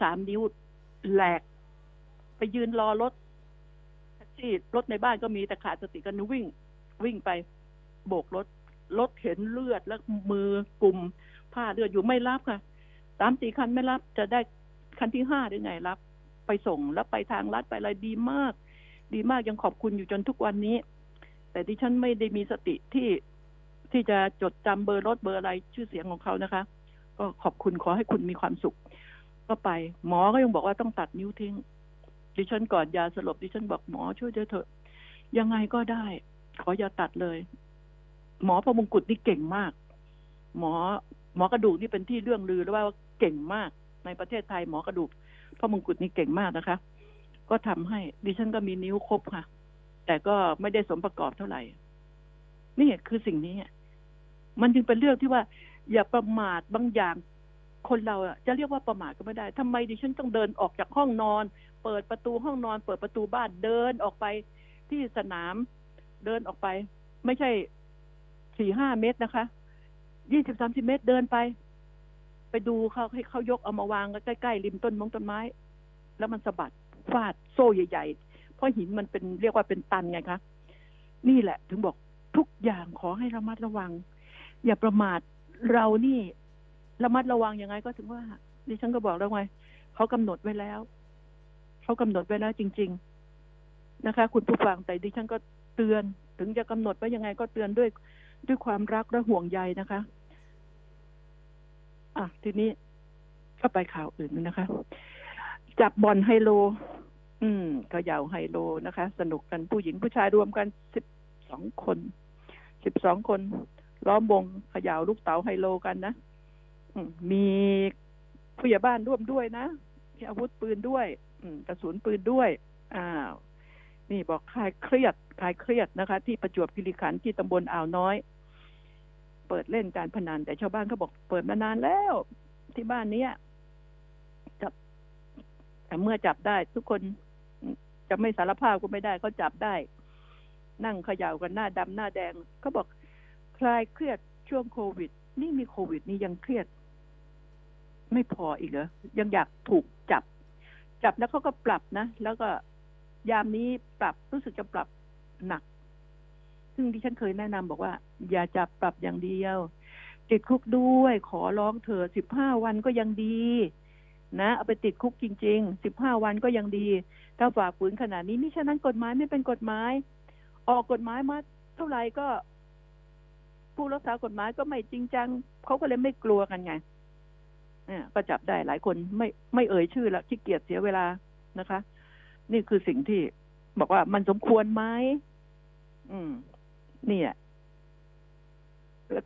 สามนิ้วแหลก ไปยืนรอรถ ที่รถในบ้านก็มีแต่ขาดสติกันวิ่ง วิ่งไปโบกรถรถเห็นเลือดแล้วมือกลุ่มผ้าเลือดอยู่ไม่รับค่ะสามสี่คันไม่รับจะได้คันที่ห้าได้ไงรับ ไปส่งแล้วไปทางลัดไปอะไรดีมาก ดีมากยังขอบคุณอยู่จนทุกวันนี้ แต่ดิฉันไม่ได้มีสติที่ที่จะจดจำเบอร์รถเบอร์อะไรชื่อเสียงของเขานะคะ ก็ขอบคุณขอให้คุณมีความสุข ก็ไป หมอก็ยังบอกว่าต้องตัดนิ้วทิ้ง ดิฉันก่อนยาสลบดิฉันบอกหมอช่วยเถอะ ยังไงก็ได้ ขออย่าตัดเลย หมอพระมงกุฎนี่เก่งมาก หมอ หมอกระดูกนี่เป็นที่เรื่องลือแล้วว่าเก่งมากในประเทศไทยหมอกระดูกพระมงกุฎนี่เก่งมากนะคะ ก็ทำให้ดิฉันก็มีนิ้วครบค่ะ แต่ก็ไม่ได้สมประกอบเท่าไหร่ นี่คือสิ่งนี้มันจึงเป็นเรื่องที่ว่า อย่าประมาทบางอย่าง คนเราจะเรียกว่าประมาทก็ไม่ได้ทำไมดิฉันต้องเดินออกจากห้องนอน เปิดประตูห้องนอน เปิดประตูบ้านเดินออกไปที่สนาม เดินออกไป ไม่ใช่สี่ห้าเมตรนะคะยี่สิบสามสิบเมตรเดินไป ไปดูเขาให้เขายกเอามาวางใกล้ๆริมต้นมงต้นไม้ แล้วมันสะบัดฟาดโซ่ใหญ่ๆ เพราะหินมันเป็นเรียกว่าเป็นตันไงคะ นี่แหละ ถึงบอกทุกอย่างขอให้ระมัดระวัง อย่าประมาทเรานี่ระมัดระวังยังไงก็ถึงว่าดิฉันก็บอกแล้วไงเขากำหนดไว้แล้ว เขากำหนดไว้แล้วจริง ๆนะคะ คุณผู้ฟังแต่ดิฉันก็เตือน ถึงจะกำหนดไว้ยังไงก็เตือนด้วยด้วยความรักและห่วงใยนะคะ อะ ทีนี้ก็ไปข่าวอื่นนะคะ จับบอลไฮโล อืมก็ยาวไฮโลนะคะ สนุกกันผู้หญิงผู้ชายรวมกันสิบสองคนสิบสองคน ล้อมวงเขย่าลูกเต๋าไฮโลกันนะมีผู้ใหญ่บ้านร่วมด้วยนะมีอาวุธปืนด้วย กระสุนปืนด้วยอ้าวนี่บอกคลายเครียดคลายเครียดนะคะ ที่ประจวบคีรีขันธ์ที่ตำบลอ่าวน้อย เปิดเล่นการพนันแต่ชาวบ้านเขาบอกเปิดมานานแล้ว ที่บ้านนี้จับแต่เมื่อจับได้ ทุกคนจะไม่สารภาพก็ไม่ได้เขาจับได้ นั่งเขย่ากันหน้าดำหน้าแดงเขาบอกคลายเครียดช่วงโควิด นี่มีโควิด นี่ยังเครียด ไม่พออีกเหรอยังอยากถูกจับ จับแล้วเขาก็ปรับนะ แล้วก็ยามนี้ปรับรู้สึกจะปรับหนัก ซึ่งที่ฉันเคยแนะนำบอกว่า อย่าจับปรับอย่างเดียว ติดคุกด้วย ขอร้องเธอสิบห้าวันก็ยังดี นะเอาไปติดคุกจริงๆสิบห้าวันก็ยังดี ถ้าฝ่าฝืนขนาดนี้มิฉะนั้นกฎหมายไม่เป็นกฎหมาย ออกกฎหมายมาเท่าไหร่ก็ ผู้รักษากฎหมายก็ไม่จริงจังเขาก็เลยไม่กลัวกันไง เนี่ยก็จับได้หลายคนไม่ไม่เอ่ยชื่อและขี้เกียจเสียเวลานะคะ นี่คือสิ่งที่บอกว่ามันสมควรไหมอืม เนี่ย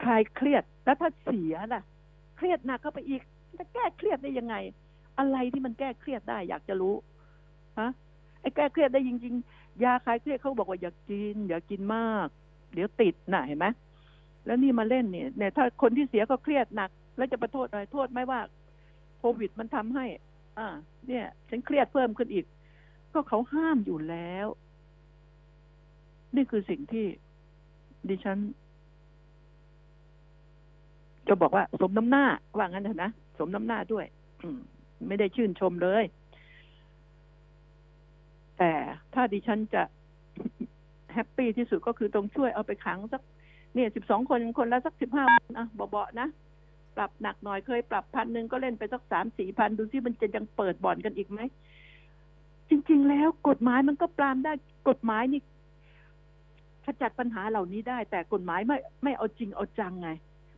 คลายเครียดแล้วถ้าเสียล่ะ เครียดหนักเข้าไปอีกจะแก้เครียดได้ยังไง อะไรที่มันแก้เครียดได้ อยากจะรู้ฮะไอ้แก้เครียดได้จริง ๆ ยาคลายเครียดเขาบอกว่าอย่ากิน อย่ากินมาก เดี๋ยวติดน่ะเห็นไหมแล้วนี่มาเล่นเนี่ยเนี่ยถ้าคนที่เสียก็เครียดหนัก แล้วจะประโทษอะไรโทษไหมว่าโควิดมันทำให้ อ่า เนี่ย ฉันเครียดเพิ่มขึ้นอีก ก็เขาห้ามอยู่แล้ว นี่คือสิ่งที่ดิฉันก็บอกว่า สมน้ำหน้า ว่างั้นเถอะนะสมน้ำหน้าด้วยไม่ได้ชื่นชมเลย แต่ถ้าดิฉันจะแฮปปี้ที่สุดก็คือตรงช่วยเอาไปขังสัก เนี่ยสิบสองคนคนละสักสิบห้าวันอะเบาๆนะ ปรับหนักหน่อยเคยปรับพันหนึ่งก็เล่นไปสักสามสี่พันดูซิมันจะยังเปิดบ่อนกันอีกไหมจริง ๆ แล้วกฎหมายมันก็ปรามได้กฎหมายนี่ขจัดปัญหาเหล่านี้ได้ แต่กฎหมายไม่ไม่เอาจริงเอาจังไง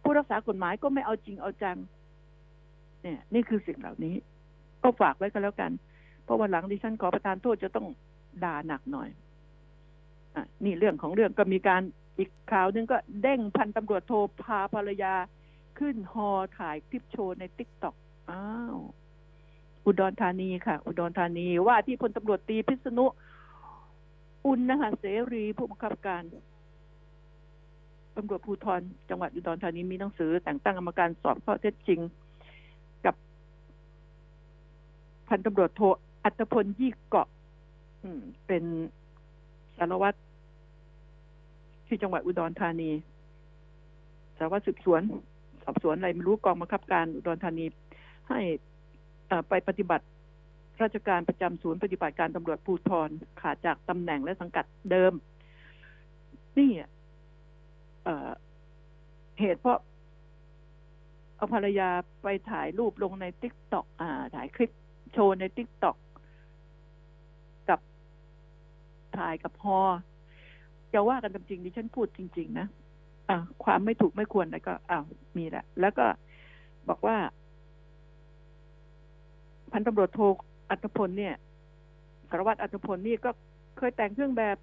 ผู้รักษากฎหมายก็ไม่เอาจริงเอาจัง เนี่ย นี่คือสิ่งเหล่านี้ ก็ฝากไว้กันแล้วกัน เพราะวันหลังดิฉันขอประทานโทษจะต้องด่าหนักหน่อยอะนี่เรื่องของเรื่องก็มีการอีกข่าวหนึงก็เด้งพันตำรวจโทรพาภรรยา ขึ้นฮอถ่ายคลิปโชว์ในติ๊กต็อกอ้าวอุดรธานีค่ะ อุดรธานีว่าที่พลตำรวจตีพิษณุอุณนะคะเสรีผู้บังคับการตำรวจภูธรจังหวัดอุดรธานีมีหนังสือ แต่งตั้งกรรมการสอบข้อเท็จจริง กับพันตำรวจโทอัตพลยี่เกาะเป็นสารวัตรที่จังหวัดอุดรธานีสารวัตรสืบสวน สอบสวนอะไรไม่รู้กองบังคับการอุดรธานีให้ไปปฏิบัติราชการประจำศูนย์ปฏิบัติการตำรวจภูธรขาดจากตำแหน่งและสังกัดเดิม นี่อะเหตุเพราะเอาภรรยาไปถ่ายรูปลงใน TikTok อ่าถ่ายคลิปโชว์ใน TikTok กับถ่ายกับฮอจะว่ากันตามจริงดิฉันพูดจริง ๆ นะ อ่าความไม่ถูกไม่ควรอะไรก็อ้าวมีแหละแล้วก็บอกว่า พันตำรวจโทอัตพลเนี่ยสารวัตรอัตพลนี่ก็เคยแต่งเครื่องแบบ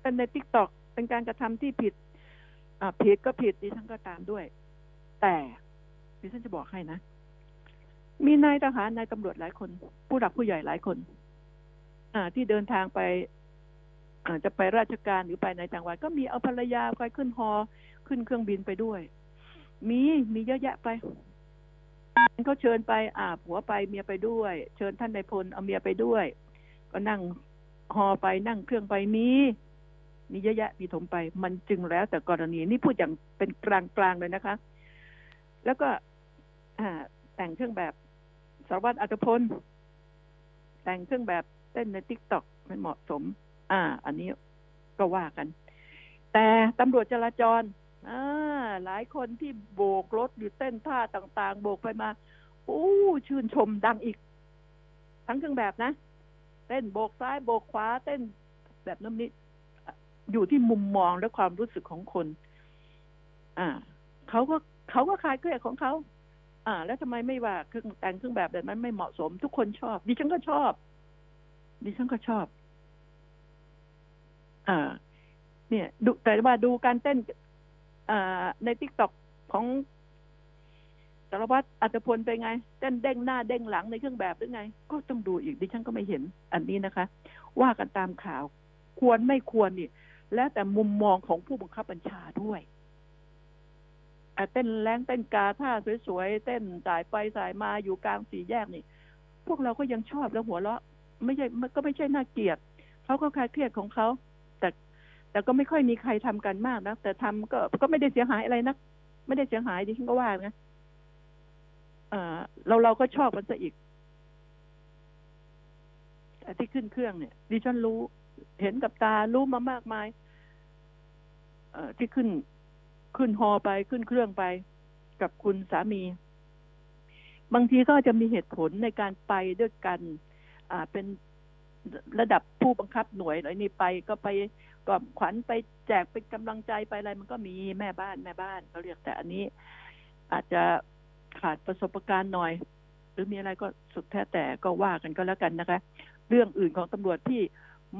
เป็นในติ๊กตอกเป็นการกระทำที่ผิด อ่าผิดก็ผิดดิฉันก็ตามด้วย แต่ดิฉันจะบอกให้นะ มีนายทหารนายตำรวจหลายคน ผู้หลักผู้ใหญ่หลายคน อ่า ที่เดินทางไป จะไปราชการหรือไปในจังหวัดก็มีเอาภรรยาไปขึ้นฮอขึ้นเครื่องบินไปด้วย มีมีเยอะแยะไปเขาเชิญไปอ่าผัวไปเมียไปด้วย เชิญท่านนายพลเอาเมียไปด้วย ก็นั่งฮอไปนั่งเครื่องไปมีมีเยอะแยะมีถมไป มันจึงแล้วแต่กรณีนี่พูดอย่างเป็นกลางๆเลยนะคะ แล้วก็อแต่งเครื่องแบบสารวัตรอัตพลแต่งเครื่องแบบเต้นในทิกตอกไม่เหมาะสม อ่า อันนี้ก็ว่ากัน แต่ตำรวจจราจรอ่าหลายคนที่โบกรถอยู่เต้นท่าต่าง ๆ โบกไปมาโอ้ชื่นชมดังอีก ทั้งเครื่องแบบนะ เต้นโบกซ้ายโบกขวา เต้นแบบน้ำนี้ อยู่ที่มุมมองและความรู้สึกของคน อ่าเขาก็เขาก็คลายเครียดของเขาอ่า แล้วทำไมไม่ว่าเครื่องแต่งเครื่องแบบแบบนั้นไม่เหมาะสม ทุกคนชอบ ดิฉันก็ชอบ ดิฉันก็ชอบ อ่า เนี่ยดูแต่ว่าดูการเต้นอ่าในทิกตอกของสารวัตรอัตพลไปนไง เต้นเด้งหน้าเด้งหลังในเครื่องแบบหรือไง ก็ต้องดูอีกดิฉันก็ไม่เห็น อันนี้นะคะ ว่ากันตามข่าว ควรไม่ควรนี่ แล้วแต่มุมมองของผู้บังคับบัญชาด้วยเต้นแรงเต้นกาท่าสวยๆเต้นสายไปสายมาอยู่กลางสี่แยกนี่ พวกเราก็ยังชอบแล้วหัวเราะ ไม่ใช่ก็ไม่ใช่น่าเกลียดเขาก็คลายเครียดของเขา แต่ก็ไม่ค่อยมีใครทำกันมากนะแต่ทำก็ก็ไม่ได้เสียหายอะไรนะไม่ได้เสียหายดิฉันก็ว่านะอ่าเราเราก็ชอบมันซะอีกที่ขึ้นเครื่องเนี่ยดิฉันรู้ เห็นกับตารู้มามากมายเอ่อที่ขึ้นขึ้นฮอไปขึ้นเครื่องไป กับคุณสามี บางทีก็จะมีเหตุผลในการไปด้วยกัน อ่าเป็นระดับผู้บังคับหน่วยอะไรนี่ไปก็ไป กล่อมขวัญไปแจกเป็นกำลังใจไปอะไรมันก็มีแม่บ้านแม่บ้านเขาเรียกแต่อันนี้ อาจจะขาดประสบการณ์หน่อย หรือมีอะไรก็สุดแท้แต่ก็ว่ากันก็แล้วกันนะคะ เรื่องอื่นของตำรวจที่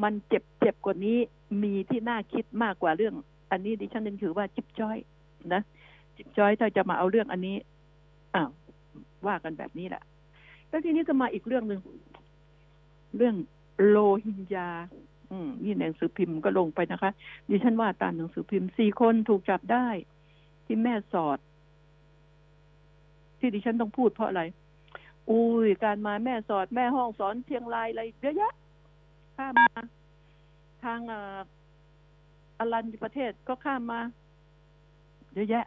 มันเจ็บเจ็บกว่านี้มีที่น่าคิดมากกว่าเรื่อง อันนี้ดิฉันนึกถือว่าจิบจ้อย นะ จิบจ้อยถ้าจะมาเอาเรื่องอันนี้อ้าวว่ากันแบบนี้แหละแล้วทีนี้ก็มาอีกเรื่องหนึ่งเรื่องโลหิงญา อืมนี่หนังสือพิมพ์ก็ลงไปนะคะ ดิฉันว่าตามหนังสือพิมพ์สี่คนถูกจับได้ ที่แม่สอด ที่ดิฉันต้องพูดเพราะอะไร อุ้ยการมาแม่สอดแม่ห้องสอนเชียงรายอะไรเยอะแยะข้ามมา ทางอ่าลันประเทศก็ข้ามมา เยอะแยะ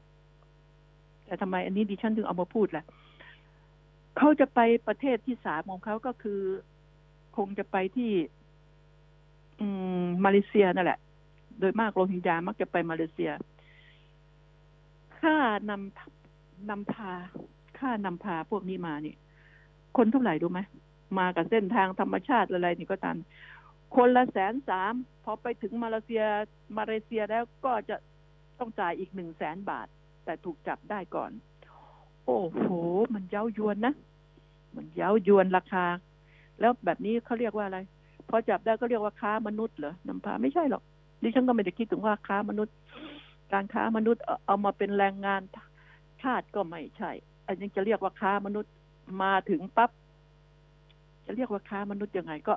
แต่ทำไมอันนี้ดิฉันถึงเอามาพูดล่ะเขาจะไปประเทศที่สามของเขาก็คือ คงจะไปที่ อืมมาเลเซียนั่นแหละ โดยมากโรฮิงญามักจะไปมาเลเซีย ค่านำนำพา ค่านำพาพวกนี้มานี่ คนเท่าไหร่รู้ไหมมากับเส้นทางธรรมชาติอะไรนี่ก็ตามคนละแสนสามพอไปถึงมาเลเซีย มาเลเซียแล้วก็จะต้องจ่ายอีกหนึ่งแสนบาท แต่ถูกจับได้ก่อน โอ้โห มันเย้ายวนนะ มันเย้ายวนราคา แล้วแบบนี้เขาเรียกว่าอะไร พอจับได้ก็เรียกว่าค้ามนุษย์เหรอนำพาไม่ใช่หรอกดิฉันก็ไม่ได้คิดถึงว่าค้ามนุษย์ การค้ามนุษย์เอามาเป็นแรงงานทาสก็ไม่ใช่อันนี้จะเรียกว่าค้ามนุษย์มาถึงปั๊บจะเรียกว่าค้ามนุษย์ยังไงก็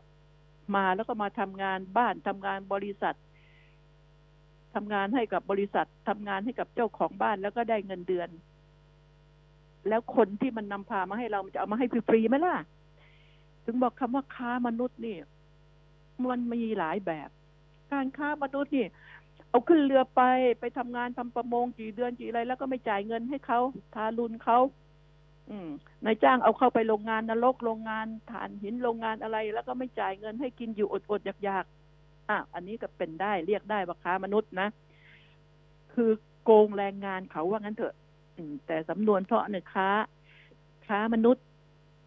มาแล้วก็มาทำงานบ้านทำงานบริษัททำงานให้กับบริษัททำงานให้กับเจ้าของบ้านแล้วก็ได้เงินเดือน แล้วคนที่มันนำพามาให้เรามันจะเอามาให้ฟรีๆไหมล่ะ ถึงบอกคำว่าค้ามนุษย์นี่ มันมีหลายแบบ การค้ามนุษย์นี่เอาขึ้นเรือไปไปทำงานทำประมงกี่เดือนกี่อะไรแล้วก็ไม่จ่ายเงินให้เขาทารุณเขาอืมนายจ้างเอาเข้าไปโรงงานนรกโรงงานฐานหินโรงงานอะไร แล้วก็ไม่จ่ายเงินให้กินอยู่อดๆอยากๆอะอันนี้ก็เป็นได้เรียกได้ว่าค้ามนุษย์นะ คือโกงแรงงานเขาว่างั้นเถอะ อืม แต่สำนวนเพราะเนี่ยค้า ค้ามนุษย์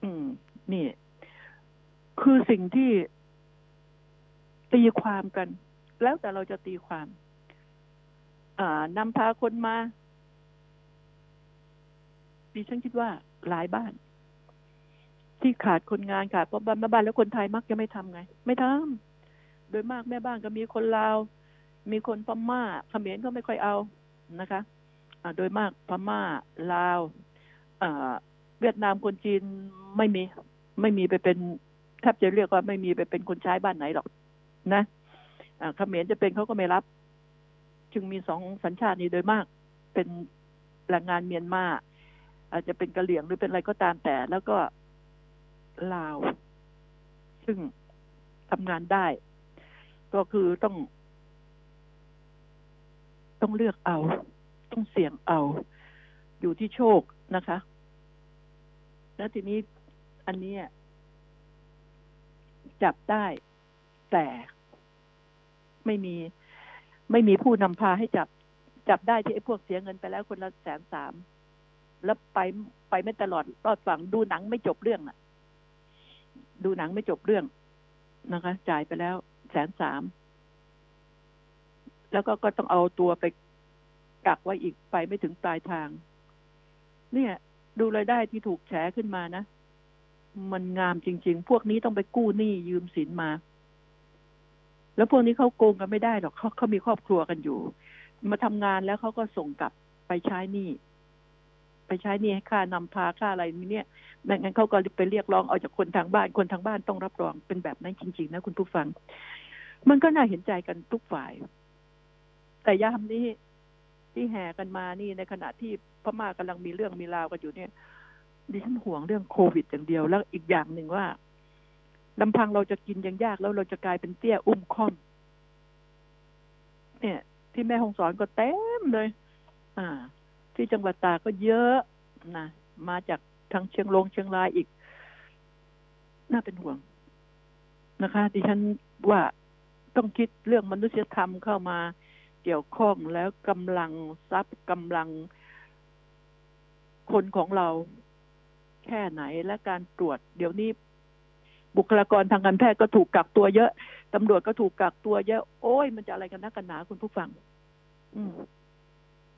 อืม นี่ คือสิ่งที่ ตีความกัน แล้วแต่เราจะตีความนำพาคนมาดิฉันคิดว่าหลายบ้าน ที่ขาดคนงานขาดเพราะบ้านแม่บ้านแล้วคนไทยมักจะไม่ทำไง ไม่ทำโดยมากแม่บ้านก็มีคนลาว มีคนพม่าเขมรก็ไม่ค่อยเอานะคะโดยมากพม่าลาวเวียดนามคนจีนไม่มี ไม่มีไปเป็นแทบจะเรียกว่าไม่มีไปเป็นคนใช้บ้านไหนหรอก นะเขมรจะเป็นเขาก็ไม่รับ จึงมีสองสัญชาตินี้โดยมาก เป็นแรงงานเมียนมาอาจจะเป็นกะเหลี่ยงหรือเป็นอะไรก็ตามแต่ แล้วก็ลาว ซึ่งทำงานได้ ก็คือต้อง ต้องเลือกเอา ต้องเสี่ยงเอา อยู่ที่โชคนะคะ แล้วทีนี้อันนี้จับได้ แต่ไม่มีไม่มีผู้นำพาให้จับ จับได้ที่ไอ้พวกเสียเงินไปแล้วคนละแสนสามแล้วไปไปไม่ตลอดรอดฝั่งดูหนังไม่จบเรื่องน่ะ ดูหนังไม่จบเรื่องนะคะ จ่ายไปแล้วแสนสามแล้วก็ก็ต้องเอาตัวไปกักไว้อีกไปไม่ถึงปลายทาง เนี่ย ดูรายได้ที่ถูกแฉขึ้นมานะ มันงามจริง ๆ พวกนี้ต้องไปกู้หนี้ยืมสินมา แล้วพวกนี้เขาโกงกันไม่ได้หรอกเขาเขามีครอบครัวกันอยู่ มาทำงานแล้วเขาก็ส่งกลับไปใช้หนี้ไปใช้หนี่ให้ค่านำพาค่าอะไรนี้เนี่ยไม่งั้นเขาก็ไปเรียกร้องเอาจากคนทางบ้านคนทางบ้านต้องรับรองเป็นแบบนั้นจริง ๆ นะคุณผู้ฟัง มันก็น่าเห็นใจกันทุกฝ่าย แต่ยามนี้ที่แห่กันมานี่ในขณะที่พม่ากำลังมีเรื่องมีราวกันอยู่เนี่ยดิฉันห่วงเรื่องโควิดอย่างเดียวแล้วอีกอย่างหนึ่งว่า ลำพังเราจะกินยังยาก แล้วเราจะกลายเป็นเตี้ยอุ้มค่อม เนี่ย ที่แม่หงสอนก็เต็มเลย อ่า ที่จังหวัดตากก็เยอะนะมาจากทางเชียงรงเชียงรายอีก น่าเป็นห่วงนะคะ ดิฉันว่าต้องคิดเรื่องมนุษยธรรมเข้ามาเกี่ยวข้องแล้วกำลังทรัพย์กำลังคนของเราแค่ไหนและการตรวจ เดี๋ยวนี้ บุคลากรทางการแพทย์ก็ถูกกักตัวเยอะตำรวจก็ถูกกักตัวเยอะ โอ้ยมันจะอะไรกันนักกันหนาคุณผู้ฟัง อืม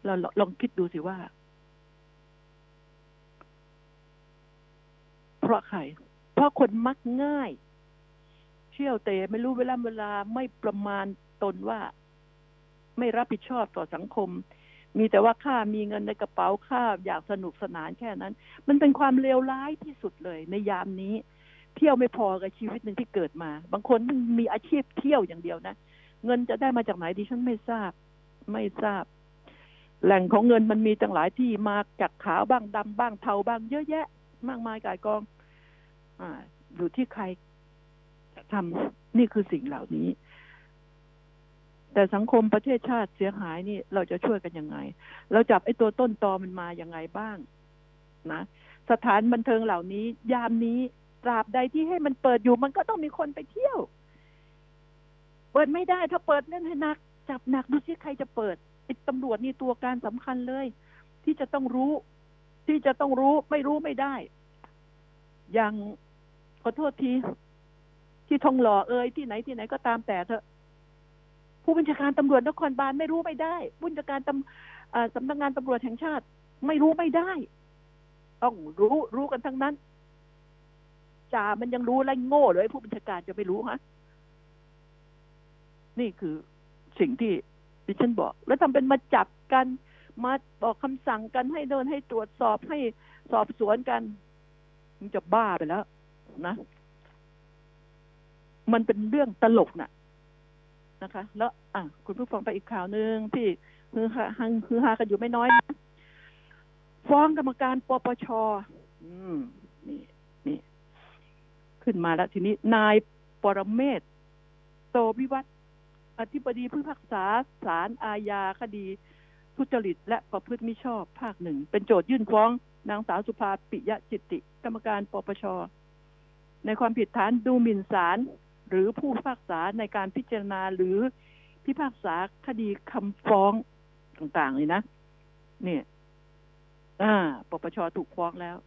เราลองคิดดูสิว่า เพราะใคร เพราะคนมักง่าย เชี่ยวเตะไม่รู้เวลาเวลาไม่ประมาณตนว่า ไม่รับผิดชอบต่อสังคม มีแต่ว่าข้ามีเงินในกระเป๋าข้าอยากสนุกสนานแค่นั้น มันเป็นความเลวร้ายที่สุดเลยในยามนี้ เที่ยวไม่พอกับชีวิตหนึ่งที่เกิดมา บางคนมีอาชีพเที่ยวอย่างเดียวนะ เงินจะได้มาจากไหนดิฉันไม่ทราบ ไม่ทราบ แหล่งของเงินมันมีตั้งหลายที่มาจากขาวบ้างดำบ้างเทาบ้างเยอะแยะ มากมายกายกอง อ่า อยู่ที่ใครจะทำนี่คือสิ่งเหล่านี้ แต่สังคมประเทศชาติเสียหายนี่เราจะช่วยกันยังไง เราจับไอ้ตัวต้นตอมันมาอย่างไงบ้าง นะสถานบันเทิงเหล่านี้ ยามนี้ ตราบใดที่ให้มันเปิดอยู่มันก็ต้องมีคนไปเที่ยว เปิดไม่ได้ถ้าเปิดเล่นให้หนัก จับหนักดูสิใครจะเปิดไอ้ตำรวจนี่ตัวการสำคัญเลย ที่จะต้องรู้ ที่จะต้องรู้ไม่รู้ไม่ได้ อย่างขอโทษที ที่ทองหล่อเอ่ยที่ไหนที่ไหนก็ตามแต่เถอะผู้บัญชาการตำรวจนครบาลไม่รู้ไม่ได้ผู้บัญชาการตำสำนักงานตำรวจแห่งชาติ ไม่รู้ไม่ได้ ต้องรู้รู้กันทั้งนั้น จามันยังรู้แล้วโง่เลยผู้บัญชาการจะไม่รู้ฮะนี่คือสิ่งที่ดิฉันบอก แล้วทำเป็นมาจับกันมาบอกคำสั่งกันให้เดินให้ตรวจสอบให้สอบสวนกันมันจะบ้าไปแล้ว นะ มันเป็นเรื่องตลกน่ะ นะคะ แล้ว อะ คุณผู้ฟังไปอีกข่าวหนึ่งที่ฮือฮาฮือฮากันอยู่ไม่น้อยนะฟ้องกรรมการปปชอืม ขึ้นมาแล้วทีนี้นายปรเมศโตวิวัฒอธิบดีผู้พิพากษาศาลอาญาคดี ทุจริต และประพฤติมิชอบภาคหนึ่ง เป็นโจทยื่นฟ้องนางสาวสุภาปิยะจิตติ กรรมการปปช ในความผิดฐานดูหมิ่นศาลหรือผู้พิพากษาในการพิจารณาหรือพิพากษาคดีคำฟ้องต่างๆเลยนะ เนี่ย อ่า ปปชถูกฟ้องแล้ว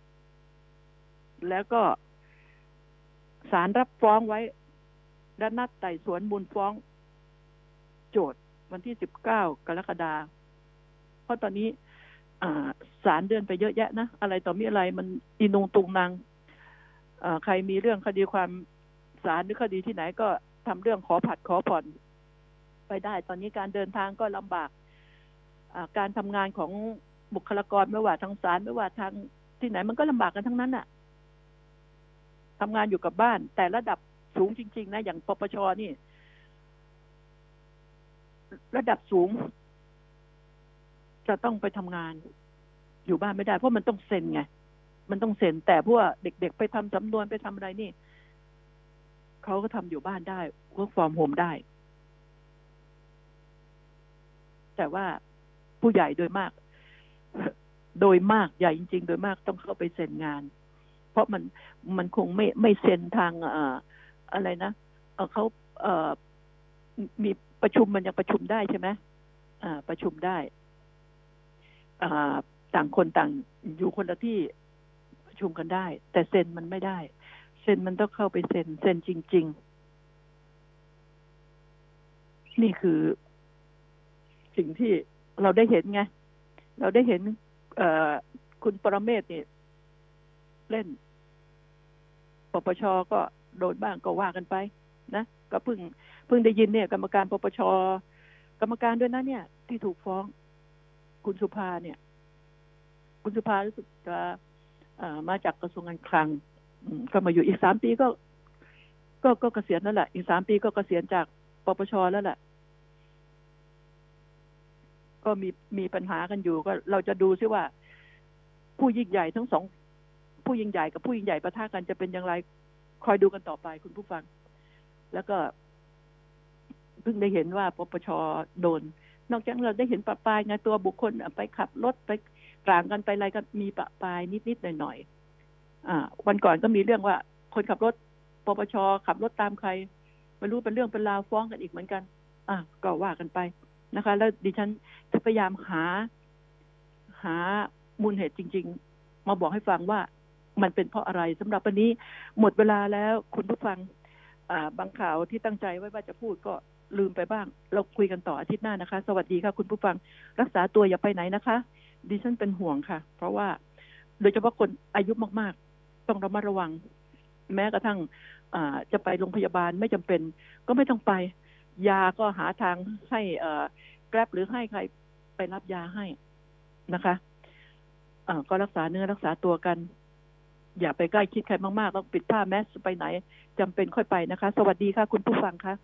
แล้วก็ ศาลรับฟ้องไว้และนัดไต่สวนมูลฟ้อง โจทย์วันที่สิบเก้ากรกฎาเพราะตอนนี้อ่าศาลเดินไปเยอะแยะนะ อะไรต่อมีอะไรมันอินุงตุงนางใครมีเรื่องคดีความศาลหรือคดีที่ไหนก็ทำเรื่องขอผัดขอผ่อนไปได้ ตอนนี้การเดินทางก็ลำบากการทำงานของบุคลากรไม่ว่าทางศาลไม่ว่าทางที่ไหนมันก็ลำบากกันทั้งนั้นน่ะ ทำงานอยู่กับบ้าน แต่ระดับสูงจริง ๆ นะ อย่างปปชนี่ ระดับสูง จะต้องไปทำงาน อยู่บ้านไม่ได้ เพราะมันต้องเซ็นไงมันต้องเซ็นแต่พวกเด็ก ๆ ไปทำสำนวนไปทำอะไรนี่เขาก็ทำอยู่บ้านได้ work from home ได้ แต่ว่าผู้ใหญ่โดยมาก โดยมากใหญ่จริง ๆ โดยมากต้องเข้าไปเซ็นงาน ราะมันมันคงไม่ไม่เซ็นทางออะไรนะเขาเอมีประชุมมันยังประชุมได้ใช่ไหมประชุมได้อต่างคนต่างอยู่คนละที่ประชุมกันได้ แต่เซ็นมันไม่ได้ เซ็นมันต้องเข้าไปเซ็นเซ็นจริง ๆ นี่คือสิ่งที่เราได้เห็นไง เราได้เห็นคุณปรเมศนี่เล่น ปปชก็โดนบ้างก็ว่ากันไปนะก็เพิ่งเพิ่งได้ยินเนี่ย กรรมการปปชกรรมการด้วยนะเนี่ย ที่ถูกฟ้อง คุณสุภาเนี่ย คุณสุภารู้สึกจะเอ่อมาจากกระทรวงการคลังก็มาอยู่อีกสามปีก็ ก็ก็เกษียณแล้วแหละ อีกสามปีก็เกษียณจากปปชแล้วแหละก็มีมีปัญหากันอยู่ก็เราจะดูซิว่า ผู้ยิ่งใหญ่ทั้งสอง ผู้ยิ่งใหญ่กับผู้ยิ่งใหญ่ประทะกันจะเป็นอย่างไร คอยดูกันต่อไปคุณผู้ฟัง แล้วก็เพิ่งได้เห็นว่าปปชโดน นอกจากเราได้เห็นปะปายไงตัวบุคคลไปขับรถไปกลางกันไปอะไรกันมีปะปายนิดๆหน่อยๆอ่า วันก่อนก็มีเรื่องว่า คนขับรถปปชขับรถตามใครไม่รู้เป็นเรื่องเป็นราวฟ้องกันอีกเหมือนกัน อะก็ว่ากันไปนะคะ แล้วดิฉันจะพยายามหา หามูลเหตุจริง ๆ มาบอกให้ฟังว่า มันเป็นเพราะอะไรสำหรับวันนี้หมดเวลาแล้วคุณผู้ฟังอ่าบางข่าวที่ตั้งใจไว้ว่าจะพูดก็ลืมไปบ้าง เราคุยกันต่ออาทิตย์หน้านะคะ สวัสดีค่ะ คุณผู้ฟังรักษาตัวอย่าไปไหนนะคะ ดิฉันเป็นห่วงค่ะ เพราะว่าโดยเฉพาะคนอายุมาก ๆ ต้องระมัดระวัง แม้กระทั่งจะไปโรงพยาบาลไม่จำเป็น ก็ไม่ต้องไป ยาก็หาทางให้แกร็บหรือให้ใครไปรับยาให้นะคะอ่าก็รักษาเนื้อรักษาตัวกัน อย่าไปใกล้คิดใครมากๆต้องปิดผ้าแมสไปไหนจำเป็นค่อยไปนะคะ สวัสดีค่ะ คุณผู้ฟังคะ